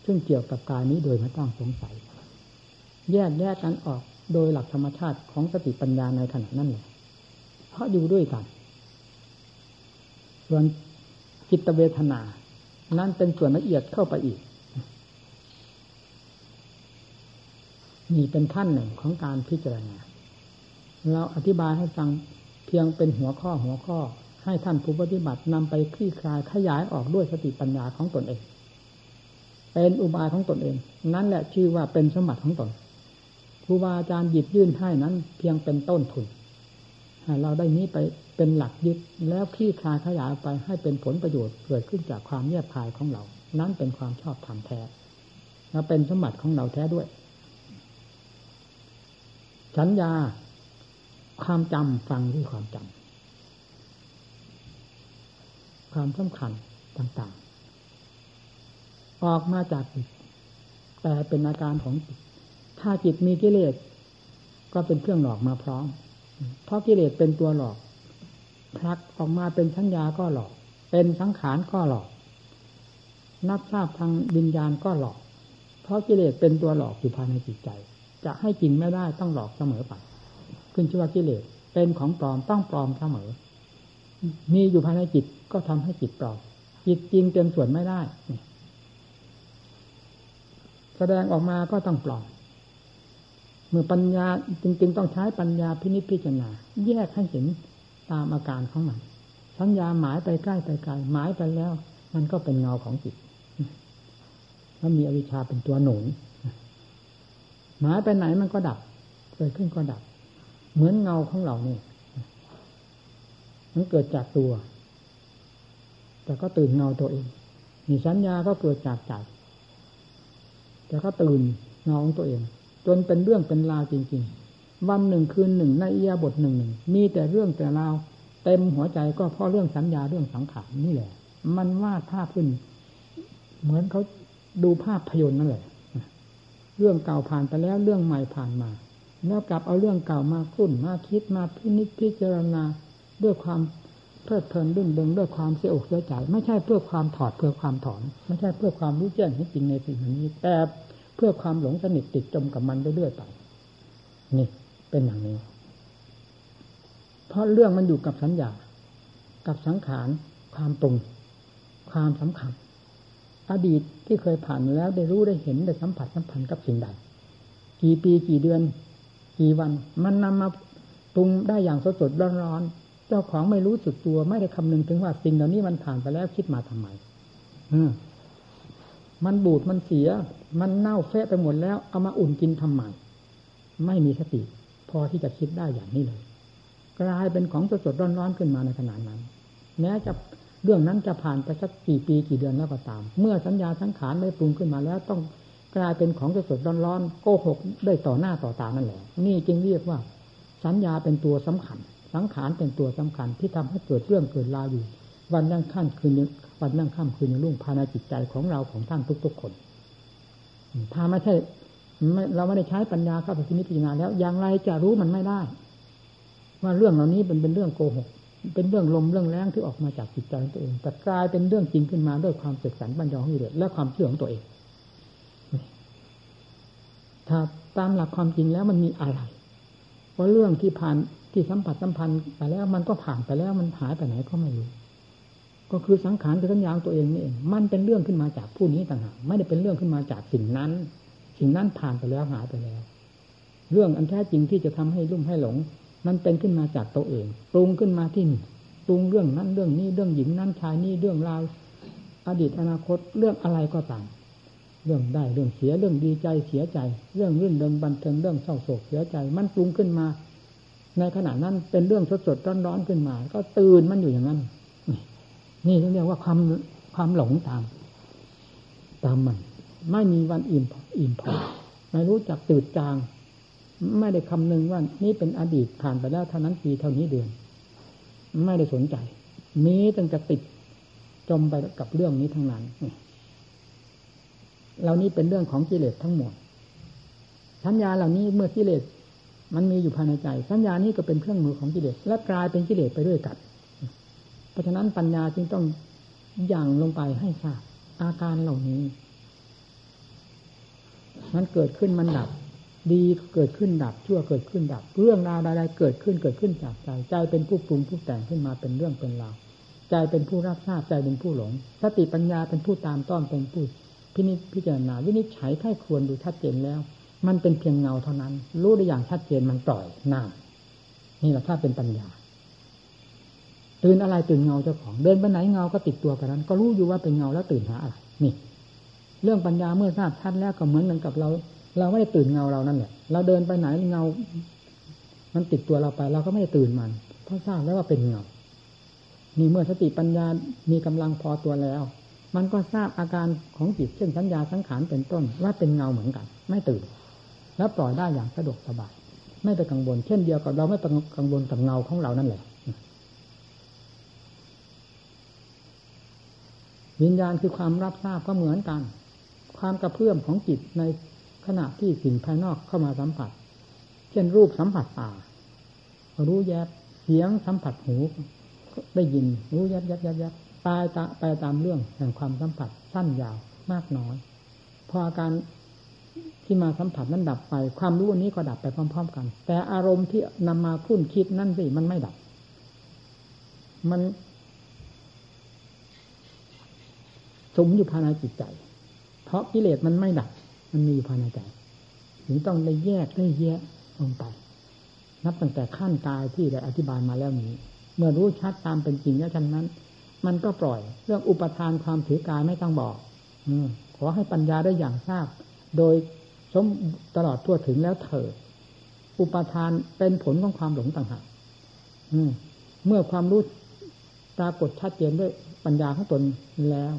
ซึ่งเกี่ยวกับกายนี้โดยไม่ต้องสงสัย แยกแยกกันออก โดยหลักธรรมชาติของสติปัญญาในขณะนั้นเลยเพราะอยู่ด้วยกันส่วนจิตเวทนา นั่นเป็นส่วนละเอียดเข้าไปอีกนี่เป็นขั้นหนึ่งของการพิจารณาเราอธิบายให้ฟังเพียงเป็นหัวข้อหัวข้อ ให้ท่านผู้ปฏิบัตินำไปคลี่คลายขยายออกด้วยสติปัญญาของตนเอง เป็นอุบายของตนเอง นั่นแหละชื่อว่าเป็นสมบัติของตน ครูบาอาจารย์หยิบยื่นให้นั้น เพียงเป็นต้นทุนให้เราได้นี้ไปเป็นหลักยึดแล้วคลี่คลายขยายไปให้เป็นผลประโยชน์เกิดขึ้นจากความแยบคายของเรา นั้นเป็นความชอบธรรมแท้และเป็นสมบัติของเราแท้ด้วยสัญญาความจำฟังด้วยความจำความสำคัญต่าง ๆ ออกมาจากจิตแต่เป็นอาการของจิต ถ้าจิตมีกิเลสก็เป็นเครื่องหลอกมาพร้อม เพราะกิเลสเป็นตัวหลอกพลักออกมาเป็นสัญญาก็หลอก เป็นสังขารก็หลอก นับทราบทางวิญญาณก็หลอก เพราะกิเลสเป็นตัวหลอกอยู่ภายในจิตใจ จะให้จริงไม่ได้ต้องหลอกเสมอไปขึ้นชื่อว่ากิเลสเป็นของปลอมต้องปลอมเสมอ มีอยู่ภายในจิตก็ทำให้จิตปลอม จิตจริงเต็มส่วนไม่ได้ แสดงออกมาก็ต้องปลอม มื่อปัญญาจริงๆต้องใช้ปัญญาพินิจพิจารณาแยกให้เห็นตามอาการของมันสัญญาหมายไปใกล้ไปไกลหมายไปแล้ว มันก็เป็นเงาของจิตแล้วมีอวิชชาเป็นตัวหนุนหมายไปไหนมันก็ดับเกิดขึ้นก็ดับ เหมือนเงาของเราเนี่ยมันเกิดจากตัว แต่ก็ตื่นเงาตัวเองมีสัญญาก็เกิดจากใจแต่ก็ตื่นเงาของตัวเอง จนเป็นเรื่องเป็นราวจริง ๆ วันหนึ่งคืนหนึ่งในเอียบทหนึ่งหนึ่งมีแต่เรื่องแต่ราวเต็มหัวใจก็เพราะเรื่องสัญญาเรื่องสังขารนี่แหละ มันวาดภาพขึ้น เหมือนเขาดูภาพพยนตร์นั่นแหละเรื่องเก่าผ่านไปแล้วเรื่องใหม่ผ่านมา แล้วกลับเอาเรื่องเก่ามาคุ้นมาคิดมาพินิจพิจารณาด้วยความเพลิดเพลินดึงดึงด้วยความเสียอกเสียใจไม่ใช่เพื่อความถอดเพื่อความถอน ไม่ใช่เพื่อความรู้แจ้งให้จริงในสิ่งนี้ แต่ เพื่อความหลงสนิทติดจมกับมันเรื่อยๆไปนี่เป็นอย่างนี้ เพราะเรื่องมันอยู่กับสัญญา กับสังขารความตรงความสำคัญ อดีตที่เคยผ่านมาแล้วได้รู้ได้เห็นได้สัมผัสสัมพันธ์กับสิ่งใด กี่ปีกี่เดือน กี่วัน มันนำมาปรุงได้อย่างสดสดร้อนเจ้าของไม่รู้สึกตัวไม่ได้คำนึงถึงว่าสิ่งเหล่านี้มันผ่านไปแล้วคิดมาทำไมอื มันบูดมันเสีย มันเน่าเฟะไปหมดแล้ว เอามาอุ่นกินทำไมไม่มีสติ พอที่จะคิดได้อย่างนี้เลยกลายเป็นของสดสดร้อนๆขึ้นมาในขณะนั้น แม้จะเรื่องนั้นจะผ่านไปสักกี่ปีกี่เดือนแล้วก็ตาม เมื่อสัญญาสังขารได้ปรุงขึ้นมาแล้ว ต้องกลายเป็นของสดสดร้อนๆโกหกได้ต่อหน้าต่อตานั่นแหละ นี่จึงเรียกว่า สัญญาเป็นตัวสำคัญ สังขารเป็นตัวสำคัญที่ทำให้เกิดเรื่องเกิดราวอยู่ วันนั่งขั้นคืน วันนั่งค่ำคืนยังรุ่งภายในจิตใจของเราของท่านทุก ๆ คน ถ้าไม่ใช่เราไม่ได้ใช้ปัญญาเข้าไปพิจารณาแล้ว อย่างไรจะรู้มันไม่ได้ ว่าเรื่องเหล่านี้เป็นเป็นเรื่องโกหก เป็นเรื่องลมเรื่องแรงที่ออกมาจากจิตใจของตัวเอง แต่กลายเป็นเรื่องจริงขึ้นมาด้วยความเสกสรรปัญญาของอิเลสและความเชื่อของตัวเอง ถ้าตามหลักความจริงแล้วมันมีอะไรว่าเรื่องที่ผ่านที่สัมผัสสัมพันธ์ไปแล้วมันก็ผ่านไปแล้วมันหายไปไหนก็ไม่รู้ ก็คือสังขารคือสัญญาตัวเองนี่เองมันเป็นเรื่องขึ้นมาจากผู้นี้ต่างหากไม่ได้เป็นเรื่องขึ้นมาจากสิ่งนั้น สิ่งนั้นผ่านไปแล้วหายไปแล้ว เรื่องอันแท้จริงที่จะทำให้รุ่มให้หลง มันเป็นขึ้นมาจากตัวเองปรุงขึ้นมาที่นี่ปรุงเรื่องนั้นเรื่องนี้เรื่องหญิงนั้นชายนี้เรื่องราวอดีตอนาคตเรื่องอะไรก็ตามเรื่องได้เรื่องเสียเรื่องดีใจเสียใจ เรื่องรื่นเริงบันเทิงเรื่องเศร้าโศกเสียใจ มันปรุงขึ้นมา ในขณะนั้นเป็นเรื่องสดสดร้อนร้อนขึ้นมา ก็ตื่นมันอยู่อย่างนั้น นี่เรียกว่าความความหลงตาม ตามมัน ไม่มีวันอิ่มอิ่มพอไม่รู้จักตื่นจาง ไม่ได้คำนึงว่านี่เป็นอดีตผ่านไปแล้วเท่านั้นปีเท่านี้เดือน ไม่ได้สนใจมีตั้งแต่ติดจมไปกับเรื่องนี้ทั้งนั้นเหล่านี้เป็นเรื่องของกิเลสทั้งหมด สัญญาเหล่านี้เมื่อกิเลสมันมีอยู่ภายในใจ สัญญานี้ก็เป็นเครื่องมือของกิเลสและกลายเป็นกิเลสไปด้วยกัน เพราะฉะนั้นปัญญาจึงต้องย่างลงไปให้ทราบอาการเหล่านี้ มันเกิดขึ้นมันดับ ดีเกิดขึ้นดับ ชั่วเกิดขึ้นดับ เรื่องราวใดๆเกิดขึ้นเกิดขึ้นจากใจ ใจเป็นผู้ปรุงผู้แต่งขึ้นมาเป็นเรื่องเป็นราว ใจเป็นผู้รับทราบใจเป็นผู้หลง สติปัญญาเป็นผู้ตามต้อนเป็นผู้พินิจพิจารณาวินิจฉัยไข้ควรดูชัดเจนแล้ว มันเป็นเพียงเงาเท่านั้น รู้ได้อย่างชัดเจนมันปล่อยหน้านี่แหละถ้าเป็นปัญญา ตื่นอะไรตื่นเงาเจ้าของเดินไปไหนเงาก็ติดตัวกันนั้น ก็รู้อยู่ว่าเป็นเงาแล้วตื่นหาอะไรนี่ เรื่องปัญญาเมื่อทราบชัดแล้วก็เหมือนกันกับเรา เราไม่ได้ตื่นเงาเรานั่นแหละเราเดินไปไหนเงา มันติดตัวเราไป เราก็ไม่ได้ตื่นมันเพราะทราบแล้วว่าเป็นเงานี่เมื่อสติปัญญามีกำลังพอตัวแล้ว มันก็ทราบอาการของจิตเช่นสัญญาสังขารเป็นต้นว่าเป็นเงาเหมือนกัน ไม่ตื่น แล้วปล่อยได้อย่างสะดวกสบายไม่ไปกังวลเช่นเดียวกับเราไม่ไปกังวลกับเงาของเรานั่นแหละ วิญญาณคือความรับทราบก็เหมือนกัน ความกระเพื่อมของจิตในขณะที่สิ่งภายนอกเข้ามาสัมผัส เช่นรูปสัมผัสตารู้แยบเสียงสัมผัสหูได้ยินรู้แยบแยบแยบแยบตายตาไปตามเรื่องแห่งความสัมผัสสั้นยาวมากน้อย พออาการที่มาสัมผัสนั้นดับไป ความรู้นี้ก็ดับไปพร้อม ๆ กัน แต่อารมณ์ที่นำมาพุ่นคิดนั่นสิมันไม่ดับ มัน สมอยู่ภายในจิตใจ เพราะกิเลสมันไม่ดับ มันมีอยู่ภายในใจถึงต้องได้แยกได้แยกลงไป นับตั้งแต่ขั้นกายที่ได้อธิบายมาแล้วนี้ เมื่อรู้ชัดตามเป็นจริงแล้วฉะนั้น มันก็ปล่อย เรื่องอุปทานความถือกายไม่ต้องบอก อืขอให้ปัญญาได้อย่างทราบ โดยสมตลอดทั่วถึงแล้วเถิดอุปทานเป็นผลของความหลงต่างหากเมื่อความรู้ปรากฏชัดเจนด้วยปัญญาของตนแล้ว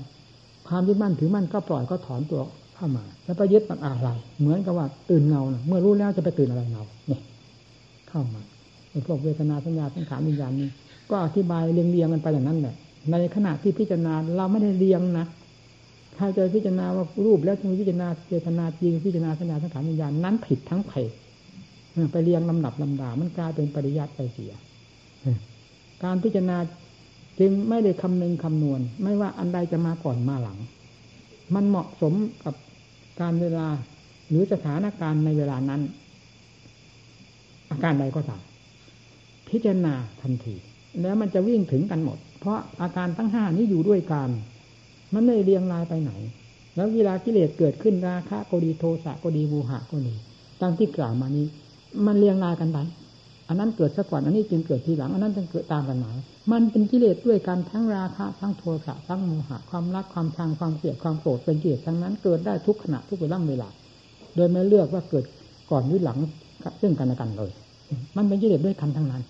ความยึดมั่นถือมั่นก็ปล่อยก็ถอนตัวเข้ามา แล้วไปยึดมันอะไร เหมือนกับว่าตื่นเงานะเมื่อรู้แล้วจะไปตื่นอะไรเงาเนี่ยเข้ามาไอ้พวกเวทนาสัญญาสังขารวิญญาณนี้ก็อธิบายเรียงๆกันไปอย่างนั้นแหละในขณะที่พิจารณาเราไม่ได้เรียงนะถ้าจะพิจารณาว่ารูปแล้วจึงพิจารณาเจตนาจริงพิจารณาสัญญาสังขารวิญญาณนั้นผิดทั้งเพไปเรียงลำดับลำดา มันกลายเป็นปริยัติไปเสีย การพิจารณา จึงไม่ได้คำนึงคำนวณ ไม่ว่าอันใดจะมาก่อนมาหลัง มันเหมาะสมกับการเวลาหรือสถานการณ์ในเวลานั้น อาการใดก็ตามพิจารณาทันที แล้วมันจะวิ่งถึงกันหมด เพราะอาการทั้งห้านี้อยู่ด้วยกัน มันไม่เรียงรายไปไหน แล้วเวลากิเลสเกิดขึ้นราคะก็ดีโทสะก็ดีบูหะก็ดีตั้งที่กล่าวมานี้ มันเรียงรายกันไป อันนั้นเกิดซะก่อนอันนี้จึงเกิดทีหลัง อันนั้นจึงเกิดตามกันมามันเป็นกิเลสด้วยกันทั้งราคะทั้งโทสะทั้งโมหะความรักความชังความเกลียดความโกรธเป็นกิเลสทั้งนั้นเกิดได้ทุกขณะทุกเวลาเวลา โดยไม่เลือกว่าเกิดก่อนหรือหลังซึ่งกันและกันเลย มันเป็นกิเลสด้วยกันทั้งนั้น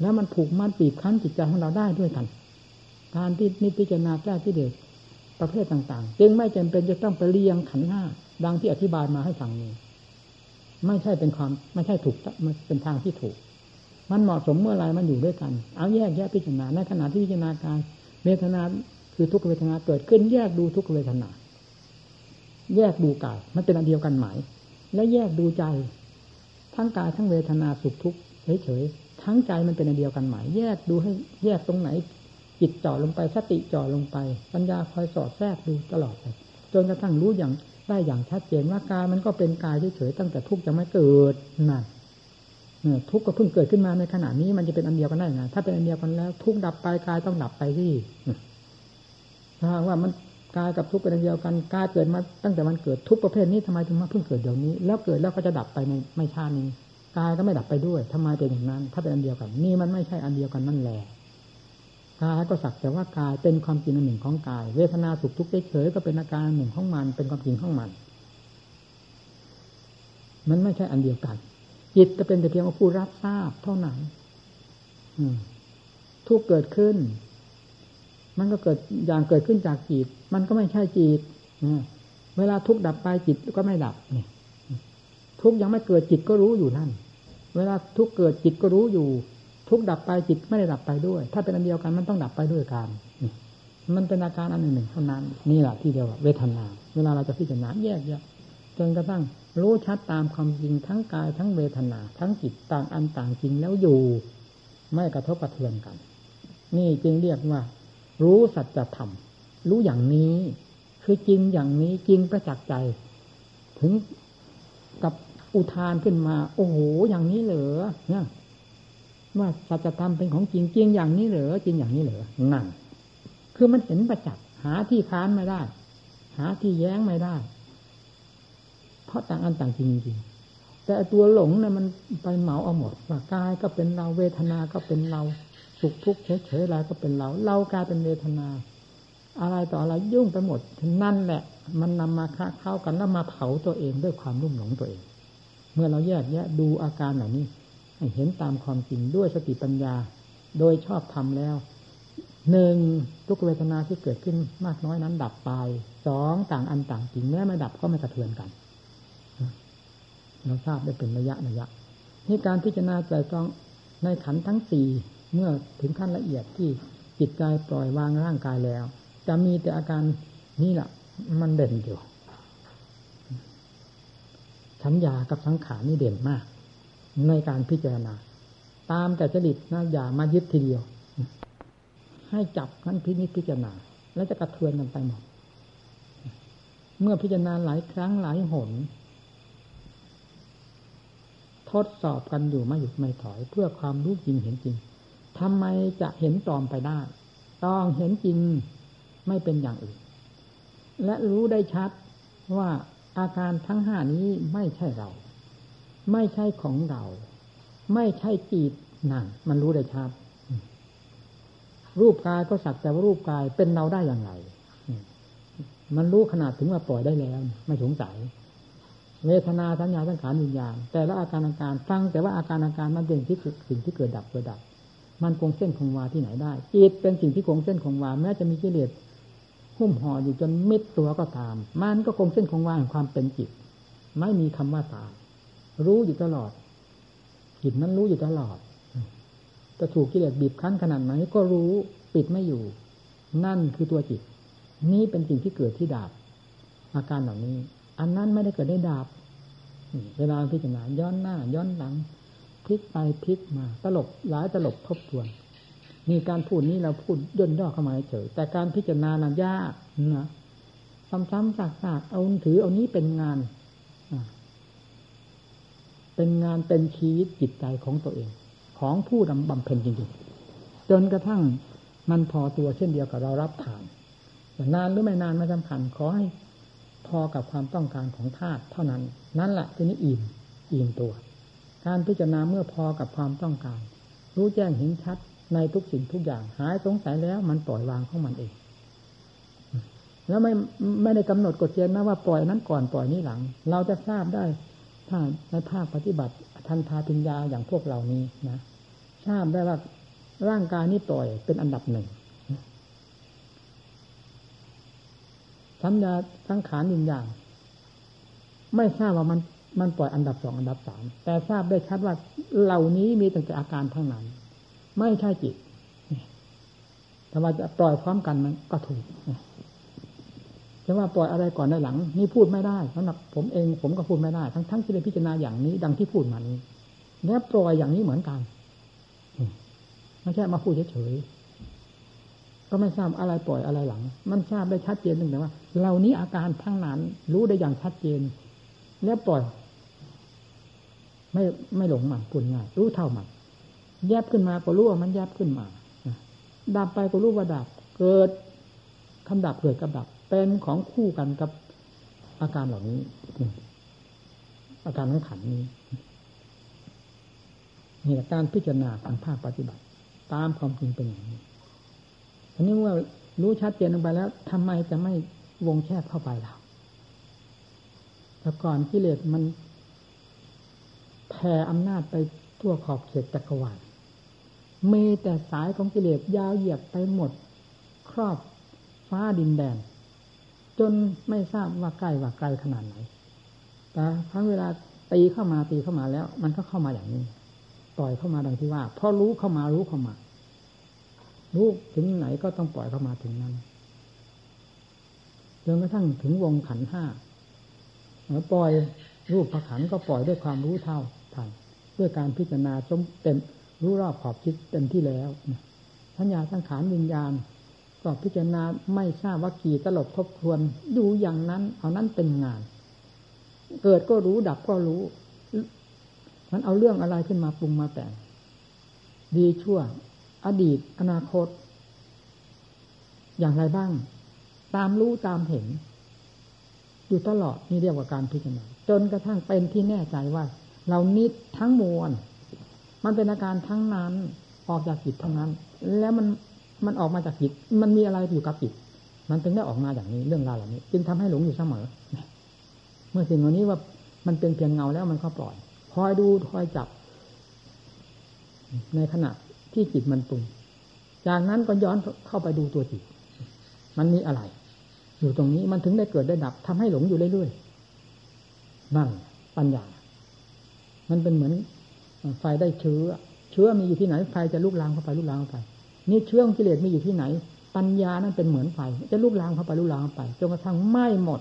แล้วมันผูกมัดปีบคั้นจิตใจของเราได้ด้วยกัน การที่นิพิจารณาแก้ที่เด็กประเภทต่าง ๆ จึงไม่จำเป็นจะต้องไปเรียงขันห้าดังที่อธิบายมาให้ฟังนี้ ไม่ใช่เป็นความไม่ใช่ถูกมันเป็นทางที่ถูก มันเหมาะสมเมื่อไรมันอยู่ด้วยกัน เอาแยกแยกพิจารณาในขณะที่พิจารณากายเวทนาคือทุกเวทนาเกิดขึ้น แยกดูทุกเวทนา แยกดูกาย มันเป็นอันเดียวกันไหมและแยกดูใจ ทั้งกายทั้งเวทนาสุขทุกข์เฉยๆทั้งใจมันเป็นอันเดียวกันไหมแยกดูให้แยกตรงไหนจิตจ่อลงไปสติจ่อลงไป ปัญญาคอยสอดแทรกดูตลอดเลยจนกระทั่งรู้อย่าง ได้อย่างชัดเจนว่ากายมันก็เป็นกายเฉยๆตั้งแต่ทุกข์ยังไม่เกิดนั่นทุกข์ก็เพิ่งเกิดขึ้นมาในขณะนี้มันจะเป็นอันเดียวกันได้ไงถ้าเป็นอันเดียวกันแล้ว ทุกข์ดับไปกายต้องดับไปที่ถ้าว่ามันกายกับทุกข์เป็นอันเดียวกันกายเกิดมาตั้งแต่มันเกิดทุกประเภทนี้ทำไมถึงมาเพิ่งเกิดเดี๋ยวนี้ แล้วเกิดแล้วก็จะดับไปในไม่ช้านี้กายก็ไม่ดับไปด้วยทำไมเป็นอย่างนั้น ถ้าเป็นอันเดียวกัน นี่มันไม่ใช่อันเดียวกันนั่นแหละ กายก็สักแต่ว่ากายเป็นความจริงอันหนึ่งของกาย เวทนาสุขทุกข์เฉยก็เป็นอาการหนึ่งของมัน เป็นความจริงของมัน มันไม่ใช่อันเดียวกัน จิตจะเป็นแต่เพียงผู้รับทราบเท่านั้นทุกเกิดขึ้น มันก็เกิดอย่างเกิดขึ้นจากจิต มันก็ไม่ใช่จิตเวลาทุกดับไปจิตก็ไม่ดับนี่ทุกยังไม่เกิดจิตก็รู้อยู่นั่น เวลาทุกเกิดจิตก็รู้อยู่ ทุกดับไปจิตไม่ได้ดับไปด้วย ถ้าเป็นอันเดียวกันมันต้องดับไปด้วยกันมันเป็นอาการอันหนึ่งเท่านั้นนี่แหละที่เรียวเวทนา เวลาเราจะพิจารณาแยกแยะจนกระทั่งรู้ชัดตามความจริงทั้งกายทั้งเวทนา ทั้งจิตต่างอันต่างจริงแล้วอยู่ ไม่กระทบกระเทือนกัน นี่จึงเรียกว่า รู้สัจธรรมรู้อย่างนี้ คือจริงอย่างนี้จริงประจักษ์ใจ ถึงกับอุทานขึ้นมา โอ้โหอย่างนี้เหรอเนี่ย ว่าสัจธรรมเป็นของจริงจริงอย่างนี้เหรอจริงอย่างนี้เหรอนั่นคือมันเห็นประจักษ์หาที่ค้านไม่ได้ หาที่แย้งไม่ได้ เพราะต่างอันต่างจริงจริงแต่ตัวหลงเนะ่ะมันไปเหมาเอาหมดว่ากายก็เป็นเราเวทนาก็เป็นเราสุขทุกข์เฉยๆอะไรก็เป็นเรา เรากลายเป็นเวทนา อะไรต่ออะไรยุ่งไปหมดนั่นแหละ มันนำมาค้าเข้ากันแล้วมาเผาตัวเองด้วยความรุ่มหลงตัวเอง เมื่อเราแยกแยะดูอาการเหล่านี้ เห็นตามความจริงด้วยสติปัญญา โดยชอบทำแล้วหนึ่งทุกเวทนาที่เกิดขึ้นมากน้อยนั้น ดับไปสองต่างอันต่างจริงแม้ไม่ดับก็ไม่กระเทือนกันเราทราบได้เป็นระยะระยะนี่การพิจารณาใจต้องในขันทั้งสี่เมื่อถึงขั้นละเอียดที่จิตใจปล่อยวางร่างกายแล้ว จะมีแต่อาการนี่แหละมันเด่นอยู่สัญญากับสังขารนี่เด่นมาก ในการพิจารณา ตามแต่จริตนะอย่ามายึดทีเดียว ให้จับนั้นพินิจพิจารณา แล้วจะกระเทือนกันไปหมดเมื่อพิจารณาหลายครั้งหลายหน ทดสอบกันอยู่ไม่หยุดไม่ถอย เพื่อความรู้จริงเห็นจริงทำไมจะเห็นตอมไปได้ ต้องเห็นจริงไม่เป็นอย่างอื่น และรู้ได้ชัดว่าอาการทั้งห้านี้ไม่ใช่เรา ไม่ใช่ของเรา ไม่ใช่จิตนั่นมันรู้ได้ชัดรูปกายก็สักแต่ว่ารูปกายเป็นเราได้อย่างไร มันรู้ขนาดถึงว่าปล่อยได้แล้ว ไม่สงสัย เวทนาสัญญาสังขารวิญญาณ แต่ละอาการอาการฟังแต่ว่าอาการอาการมันเป็นที่สิ่งที่เกิดดับเกิดดับ มันคงเส้นคงวาที่ไหนได้จิตเป็นสิ่งที่คงเส้นคงวาแม้จะมีกิเลสหุ้มห่ออยู่จนมิดตัวก็ตาม มันก็คงเส้นคงวาแห่งความเป็นจิต ไม่มีคำว่าตาย รู้อยู่ตลอด จิตนั้นรู้อยู่ตลอดจะถูกกิเลสบีบคั้นขนาดไหนก็รู้ปิดไม่อยู่ นั่นคือตัวจิต นี่เป็นสิ่งที่เกิดที่ดาบ อาการเหล่านี้ อันนั้นไม่ได้เกิดได้ดาบเวลาพิจารณาย้อนหน้า ย้อนหลังพลิกไปพลิกมา ตลบหลายตลบทบทวนมีการพูดนี้เราพูดย่นย่อเข้ามาเฉยแต่การพิจารณานั้นยากนะซ้ำๆซากๆเอาถือเอานี้เป็นงาน เป็นงานเป็นชีวิตจิตใจของตัวเอง ของผู้ดำบำเพ็ญจริงๆ จนกระทั่งมันพอตัวเช่นเดียวกับเรารับทานนานหรือไม่นานไม่สำคัญขอให้พอกับความต้องการของธาตุเท่านั้น นั่นแหละทีนี้อิ่มอิ่มตัว การพิจารณาเมื่อพอกับความต้องการ รู้แจ้งเห็นชัดในทุกสิ่งทุกอย่างหายสงสัยแล้วมันปล่อยวางของมันเอง แล้วไม่ไม่ได้กำหนดกฎเกณฑ์นะว่าปล่อยนั้นก่อนปล่อยนี้หลัง เราจะทราบได้ ถ้าในภาคปฏิบัติทันทาปิญญาอย่างพวกเหล่านี้นะทราบได้ว่าร่างกายนี้ปล่อยเป็นอันดับหนึ่งสัญญาสังขารยินอย่างไม่ทราบว่ามันมันปล่อยอันดับสองอันดับสามแต่ทราบได้ชัดว่าเหล่านี้มีตั้งแต่อาการทั้งนั้น ไม่ใช่จิตแต่ว่าจะปล่อยพร้อมกันมันก็ถูก จะว่าปล่อยอะไรก่อนได้หลัง นี่พูดไม่ได้สำหรับผมเองผมก็พูดไม่ได้ ทั้งทั้งที่ได้พิจารณาอย่างนี้ ดังที่พูดมานี้และปล่อยอย่างนี้เหมือนกันไม่ใช่มาพูดเฉยๆก็ไม่ทราบอะไรปล่อยอะไรหลัง มันทราบได้ชัดเจนหนึ่งแต่ว่าเหล่านี้อาการทั้งนั้น รู้ได้อย่างชัดเจน แล้วปล่อย ไม่ไม่หลงมันปุ่นง่ายรู้เท่ามันแยบขึ้นมาก็รู้ว่ามันแยบขึ้นมาดับไปก็รู้ว่าดับ เกิดคำดับเกิดกับดับ เป็นของคู่กันกับอาการเหล่านี้ อาการของขันนี้นี่แหละการพิจารณาทางภาคปฏิบัติ ตามความจริงเป็นอย่างนี้ทีนี้เมื่อรู้ชัดเจนลงไปแล้วทำไมจะไม่วงแคบเข้าไปล่ะแต่ก่อนกิเลสมันแผ่อำนาจไปทั่วขอบเขตจักรวาลมีแต่สายของกิเลสยาวเหยียดไปหมด ครอบฟ้าดินแดน จนไม่ทราบว่าใกล้ว่าไกลขนาดไหน แต่ทั้งเวลาตีเข้ามาตีเข้ามาแล้ว มันก็เข้ามาอย่างนี้ปล่อยเข้ามาดังที่ว่าพอรู้เข้ามารู้เข้ามา รู้ถึงไหนก็ต้องปล่อยเข้ามาถึงนั้นจนกระทั่งถึงวงขันห้าแล้วปล่อยรูปประขันก็ปล่อยด้วยความรู้เท่าทันด้วยการพิจารณาจมเต็มรู้รอบขอบคิดเต็มที่แล้วทัญญาสังขารวิญญาณ ก็พิจารณาไม่ทราบว่ากี่ตลบทบทวนดูอย่างนั้น เอานั้นเป็นงาน เกิดก็รู้ดับก็รู้ มันเอาเรื่องอะไรขึ้นมาปรุงมาแต่งดีชั่ว อดีต อนาคต อย่างไรบ้าง ตามรู้ตามเห็น อยู่ตลอดนี่เรียกว่าการพิจารณาจนกระทั่งเป็นที่แน่ใจว่า เรานิดทั้งมวลมันเป็นอาการทั้งนั้นออกจากจิตทั้งนั้น แล้วมัน มันออกมาจากจิต มันมีอะไรอยู่กับจิต มันถึงได้ออกมาอย่างนี้เรื่องราวเหล่านี้ จึงทำให้หลงอยู่เสมอ เมื่อสิ่งเหล่านี้ว่ามันเป็นเพียงเงาแล้วมันก็ปล่อย คอยดูคอยจับ ในขณะที่จิตมันปรุง จากนั้นก็ย้อนเข้าไปดูตัวจิต มันมีอะไร อยู่ตรงนี้มันถึงได้เกิดได้ดับทำให้หลงอยู่เรื่อยๆนั่นปัญญา มันเป็นเหมือนไฟได้เชื้อ เชื้อมีอยู่ที่ไหนไฟจะลุกลามเข้าไปลุกลามเข้าไป นี่เชื้อของกิเลสมีอยู่ที่ไหน ปัญญานั้นเป็นเหมือนไฟจะลุกลามเข้าไปลุกลามเขาไปจนกระทั่งไหม้หมด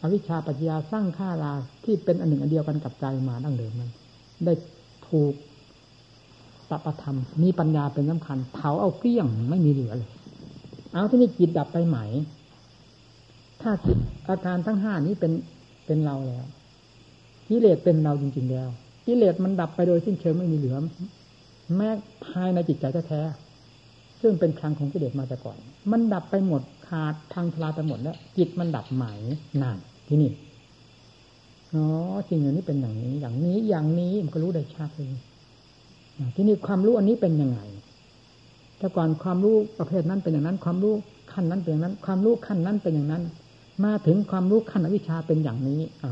อวิชชาปัญญาสร้างข้าราที่เป็นอันหนึ่งอันเดียวกันกับใจมาดั้งเดิมนั้นได้ถูกตปธรรมมีปัญญาเป็นสำคัญเผาเอาเกลี้ยงไม่มีเหลือเลยเอาที่นี่จิตดับไปไหม ถ้าจิตอาการทั้งห้านี้เป็นเป็นเราแล้วกิเลสเป็นเราจริง ๆ แล้วกิเลสมันดับไปโดยสิ้นเชิงไม่มีเหลือ แม้ภายในจิตใจแท้ๆซึ่งเป็นครั้งของกิเลสมาแต่ก่อน มันดับไปหมดขาดทางทลาไปหมดแล้ว จิตมันดับไหมนานที่นี่อ๋อจริงอย่างนี้เป็นอย่างนี้ อย่างนี้อย่างนี้มันก็รู้ได้ชัดเลยที่นี่ความรู้อันนี้เป็นยังไงแต่ก่อนความรู้ประเภทนั้นเป็นอย่างนั้น ความรู้ขั้นนั้นเป็นอย่างนั้น ความรู้ขั้นนั้นเป็นอย่างนั้น มาถึงความรู้ขั้นอวิชชาเป็นอย่างนี้อะ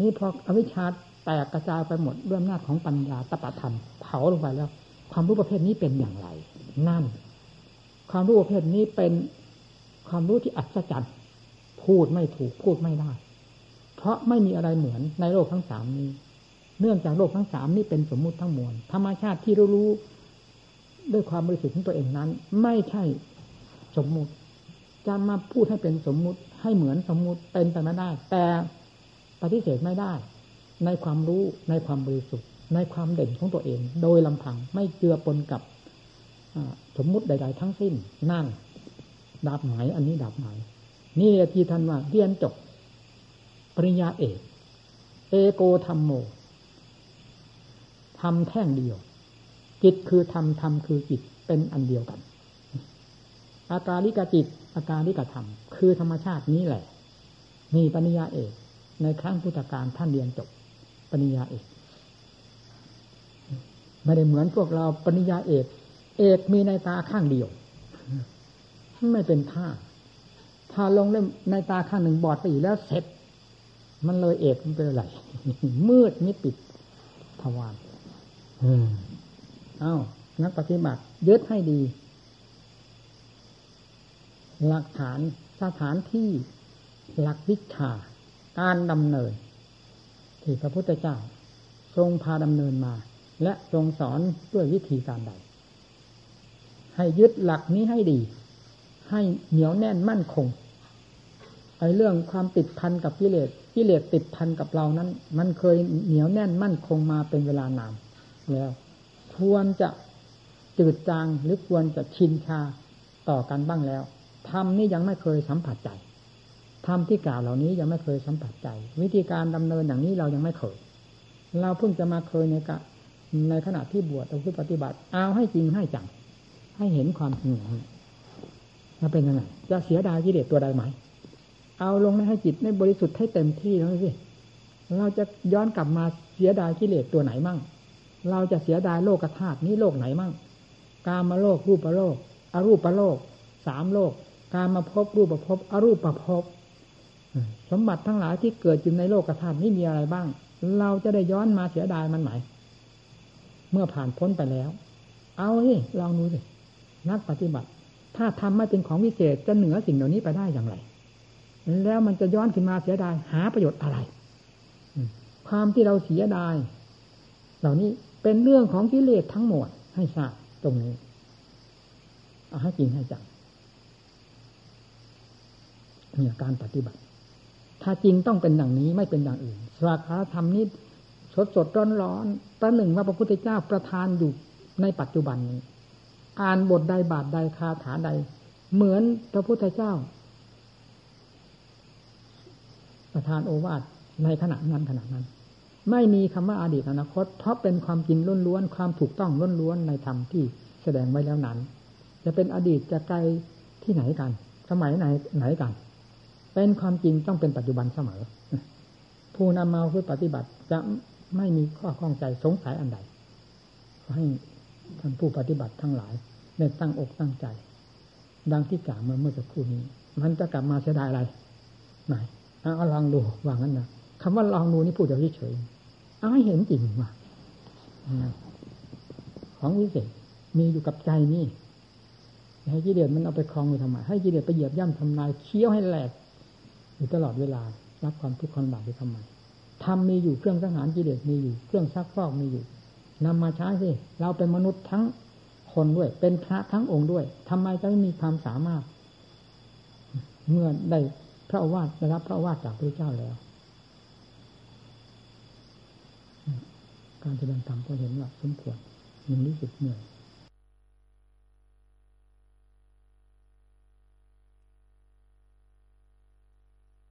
นี่พออวิชชาแตกกระจายไปหมดด้วยอำนาจของปัญญาตปะธรรมเผาลงไปแล้ว ความรู้ประเภทนี้เป็นอย่างไร นั่น ความรู้ประเภทนี้เป็นความรู้ที่อัศจรรย์พูดไม่ถูกพูดไม่ได้ เพราะไม่มีอะไรเหมือนในโลกทั้งสามนี้ เนื่องจากโลกทั้งสามนี้เป็นสมมุติทั้งมวลธรรมชาติที่รู้รู้ด้วยความบริสุทธิ์ของตัวเองนั้น ไม่ใช่สมมุติจะมาพูดให้เป็นสมมุติให้เหมือนสมมุติเป็นไปไม่ได้ แต่ปฏิเสธไม่ได้ ในความรู้ในความบริสุทธิ์ ในความเด่นของตัวเอง โดยลำพังไม่เจือปนกับสมมุติใด ๆ ทั้งสิ้นนั่นดับหมายอันนี้ดับหมายนี่ที่ท่านว่าเรียนจบ ปริญญาเอก เอโกธรรมโมทำแท่งเดียว จิตคือธรรมธรรมคือจิตเป็นอันเดียวกัน อาการลิกจิต อาการลิกธรรม คือธรรมชาตินี้แหละนี่ปริญญาเอก ในครั้งพุทธกาลท่านเรียนจบ ปริญญาเอก ไม่ได้เหมือนพวกเราปริญญาเอก เอกมีในตาข้างเดียว ไม่เป็นท่าถ้าลงเล่มในตาข้างหนึ่งบอดไปอีกแล้วเสร็จ มันเลยเอกมันเป็นอะไรมืดมิดปิดทวารเออเอ้านักปฏิบัติยึดให้ดี หลักฐานสถานที่หลักวิชา การดำเนิน ที่พระพุทธเจ้า ทรงพาดำเนินมา และทรงสอนด้วยวิธีการใด ให้ยึดหลักนี้ให้ดี ให้เหนียวแน่นมั่นคงไอ้เรื่องความติดพันกับกิเลสกิเลสติดพันกับเรานั้น มันเคยเหนียวแน่นมั่นคงมาเป็นเวลานานแล้ว ควรจะจืดจางหรือควรจะชินชาต่อกันบ้างแล้วธรรมนี่ยังไม่เคยสัมผัสใจธรรมที่กล่าวเหล่านี้ยังไม่เคยสัมผัสใจ วิธีการดำเนินอย่างนี้เรายังไม่เคย เราเพิ่งจะมาเคยในกะ ในขณะที่บวชเราคือปฏิบัติ เอาให้จริงให้จังให้เห็นความจริงอย่างนี้จะเป็นยังไงจะเสียดายกิเลสตัวใดไหม เอาลงให้จิตในบริสุทธิ์ให้เต็มที่แล้วสิเราจะย้อนกลับมาเสียดายกิเลสตัวไหนมั่ง เราจะเสียดายโลกธาตุนี้โลกไหนมั่ง กามาโลกรูปโลกอรูปโลกสามโลก การมาพบรูปประพบอรูปประพบสมบัติทั้งหลายที่เกิดอยู่ในโลกธาตุนี้มีอะไรบ้าง เราจะได้ย้อนมาเสียดายมันไหม เมื่อผ่านพ้นไปแล้ว เอาสิลองดูสินักปฏิบัติ ถ้าทำไม่เป็นของวิเศษจะเหนือสิ่งเหล่านี้ไปได้อย่างไร แล้วมันจะย้อนขึ้นมาเสียดายหาประโยชน์อะไรความที่เราเสียดาย เหล่านี้เป็นเรื่องของกิเลสทั้งหมดให้ทราบตรงนี้เอาให้จริงให้จังเนี่ยการปฏิบัติ ถ้าจริงต้องเป็นอย่างนี้ไม่เป็นอย่างอื่นสวากขาธรรมนี้ สดสดร้อนร้อนประหนึ่งว่าพระพุทธเจ้าประทานอยู่ในปัจจุบันนี้ อ่านบทใดบาทใดคาถาใด เหมือนพระพุทธเจ้า ประทานโอวาทในขณะนั้นขณะนั้น ไม่มีคำว่าอาดีตอนาคต เพราะเป็นความจริงล้วนๆความถูกต้องล้วนๆในธรรมที่แสดงไว้แล้วนั้น จะเป็นอดีตจะไกลที่ไหนกัน สมัยไหนไหนกัน เป็นความจริงต้องเป็นปัจจุบันเสมอผู้นำมาเพื่อปฏิบัติจะ ไม่มีข้อข้องใจสงสัยอันใดให้ท่านผู้ปฏิบัติทั้งหลายในตั้งอกตั้งใจ ดังที่กล่าวมาเมื่อสักครู่นี้ มันจะกลับมาเสียดายอะไรไหนเอาลองดูว่างั้นนะคำว่าลองดูนี่พูดเฉยๆเอาให้เห็นจริงว่าของวิเศษมีอยู่กับใจนี่ให้กิเลสมันเอาไปคลองไปทำไมให้กิเลสไปเหยียบย่ำทำลายเคี้ยวให้แหลกอยู่ตลอดเวลา รับความทุกข์ความบาปไปทำไม ทำมีอยู่เครื่องสังหารกิเลสมีอยู่ เครื่องซักฟอกมีอยู่นำมาใช้สิเราเป็นมนุษย์ทั้งคนด้วย เป็นพระทั้งองค์ด้วยทำไมจะไม่มีความสามารถ เมื่อได้พระวาดได้รับพระวาจากพระเจ้าแล้ว การแสดงธรรมก็เห็นว่าสมควรยังรู้สึกเหนื่อย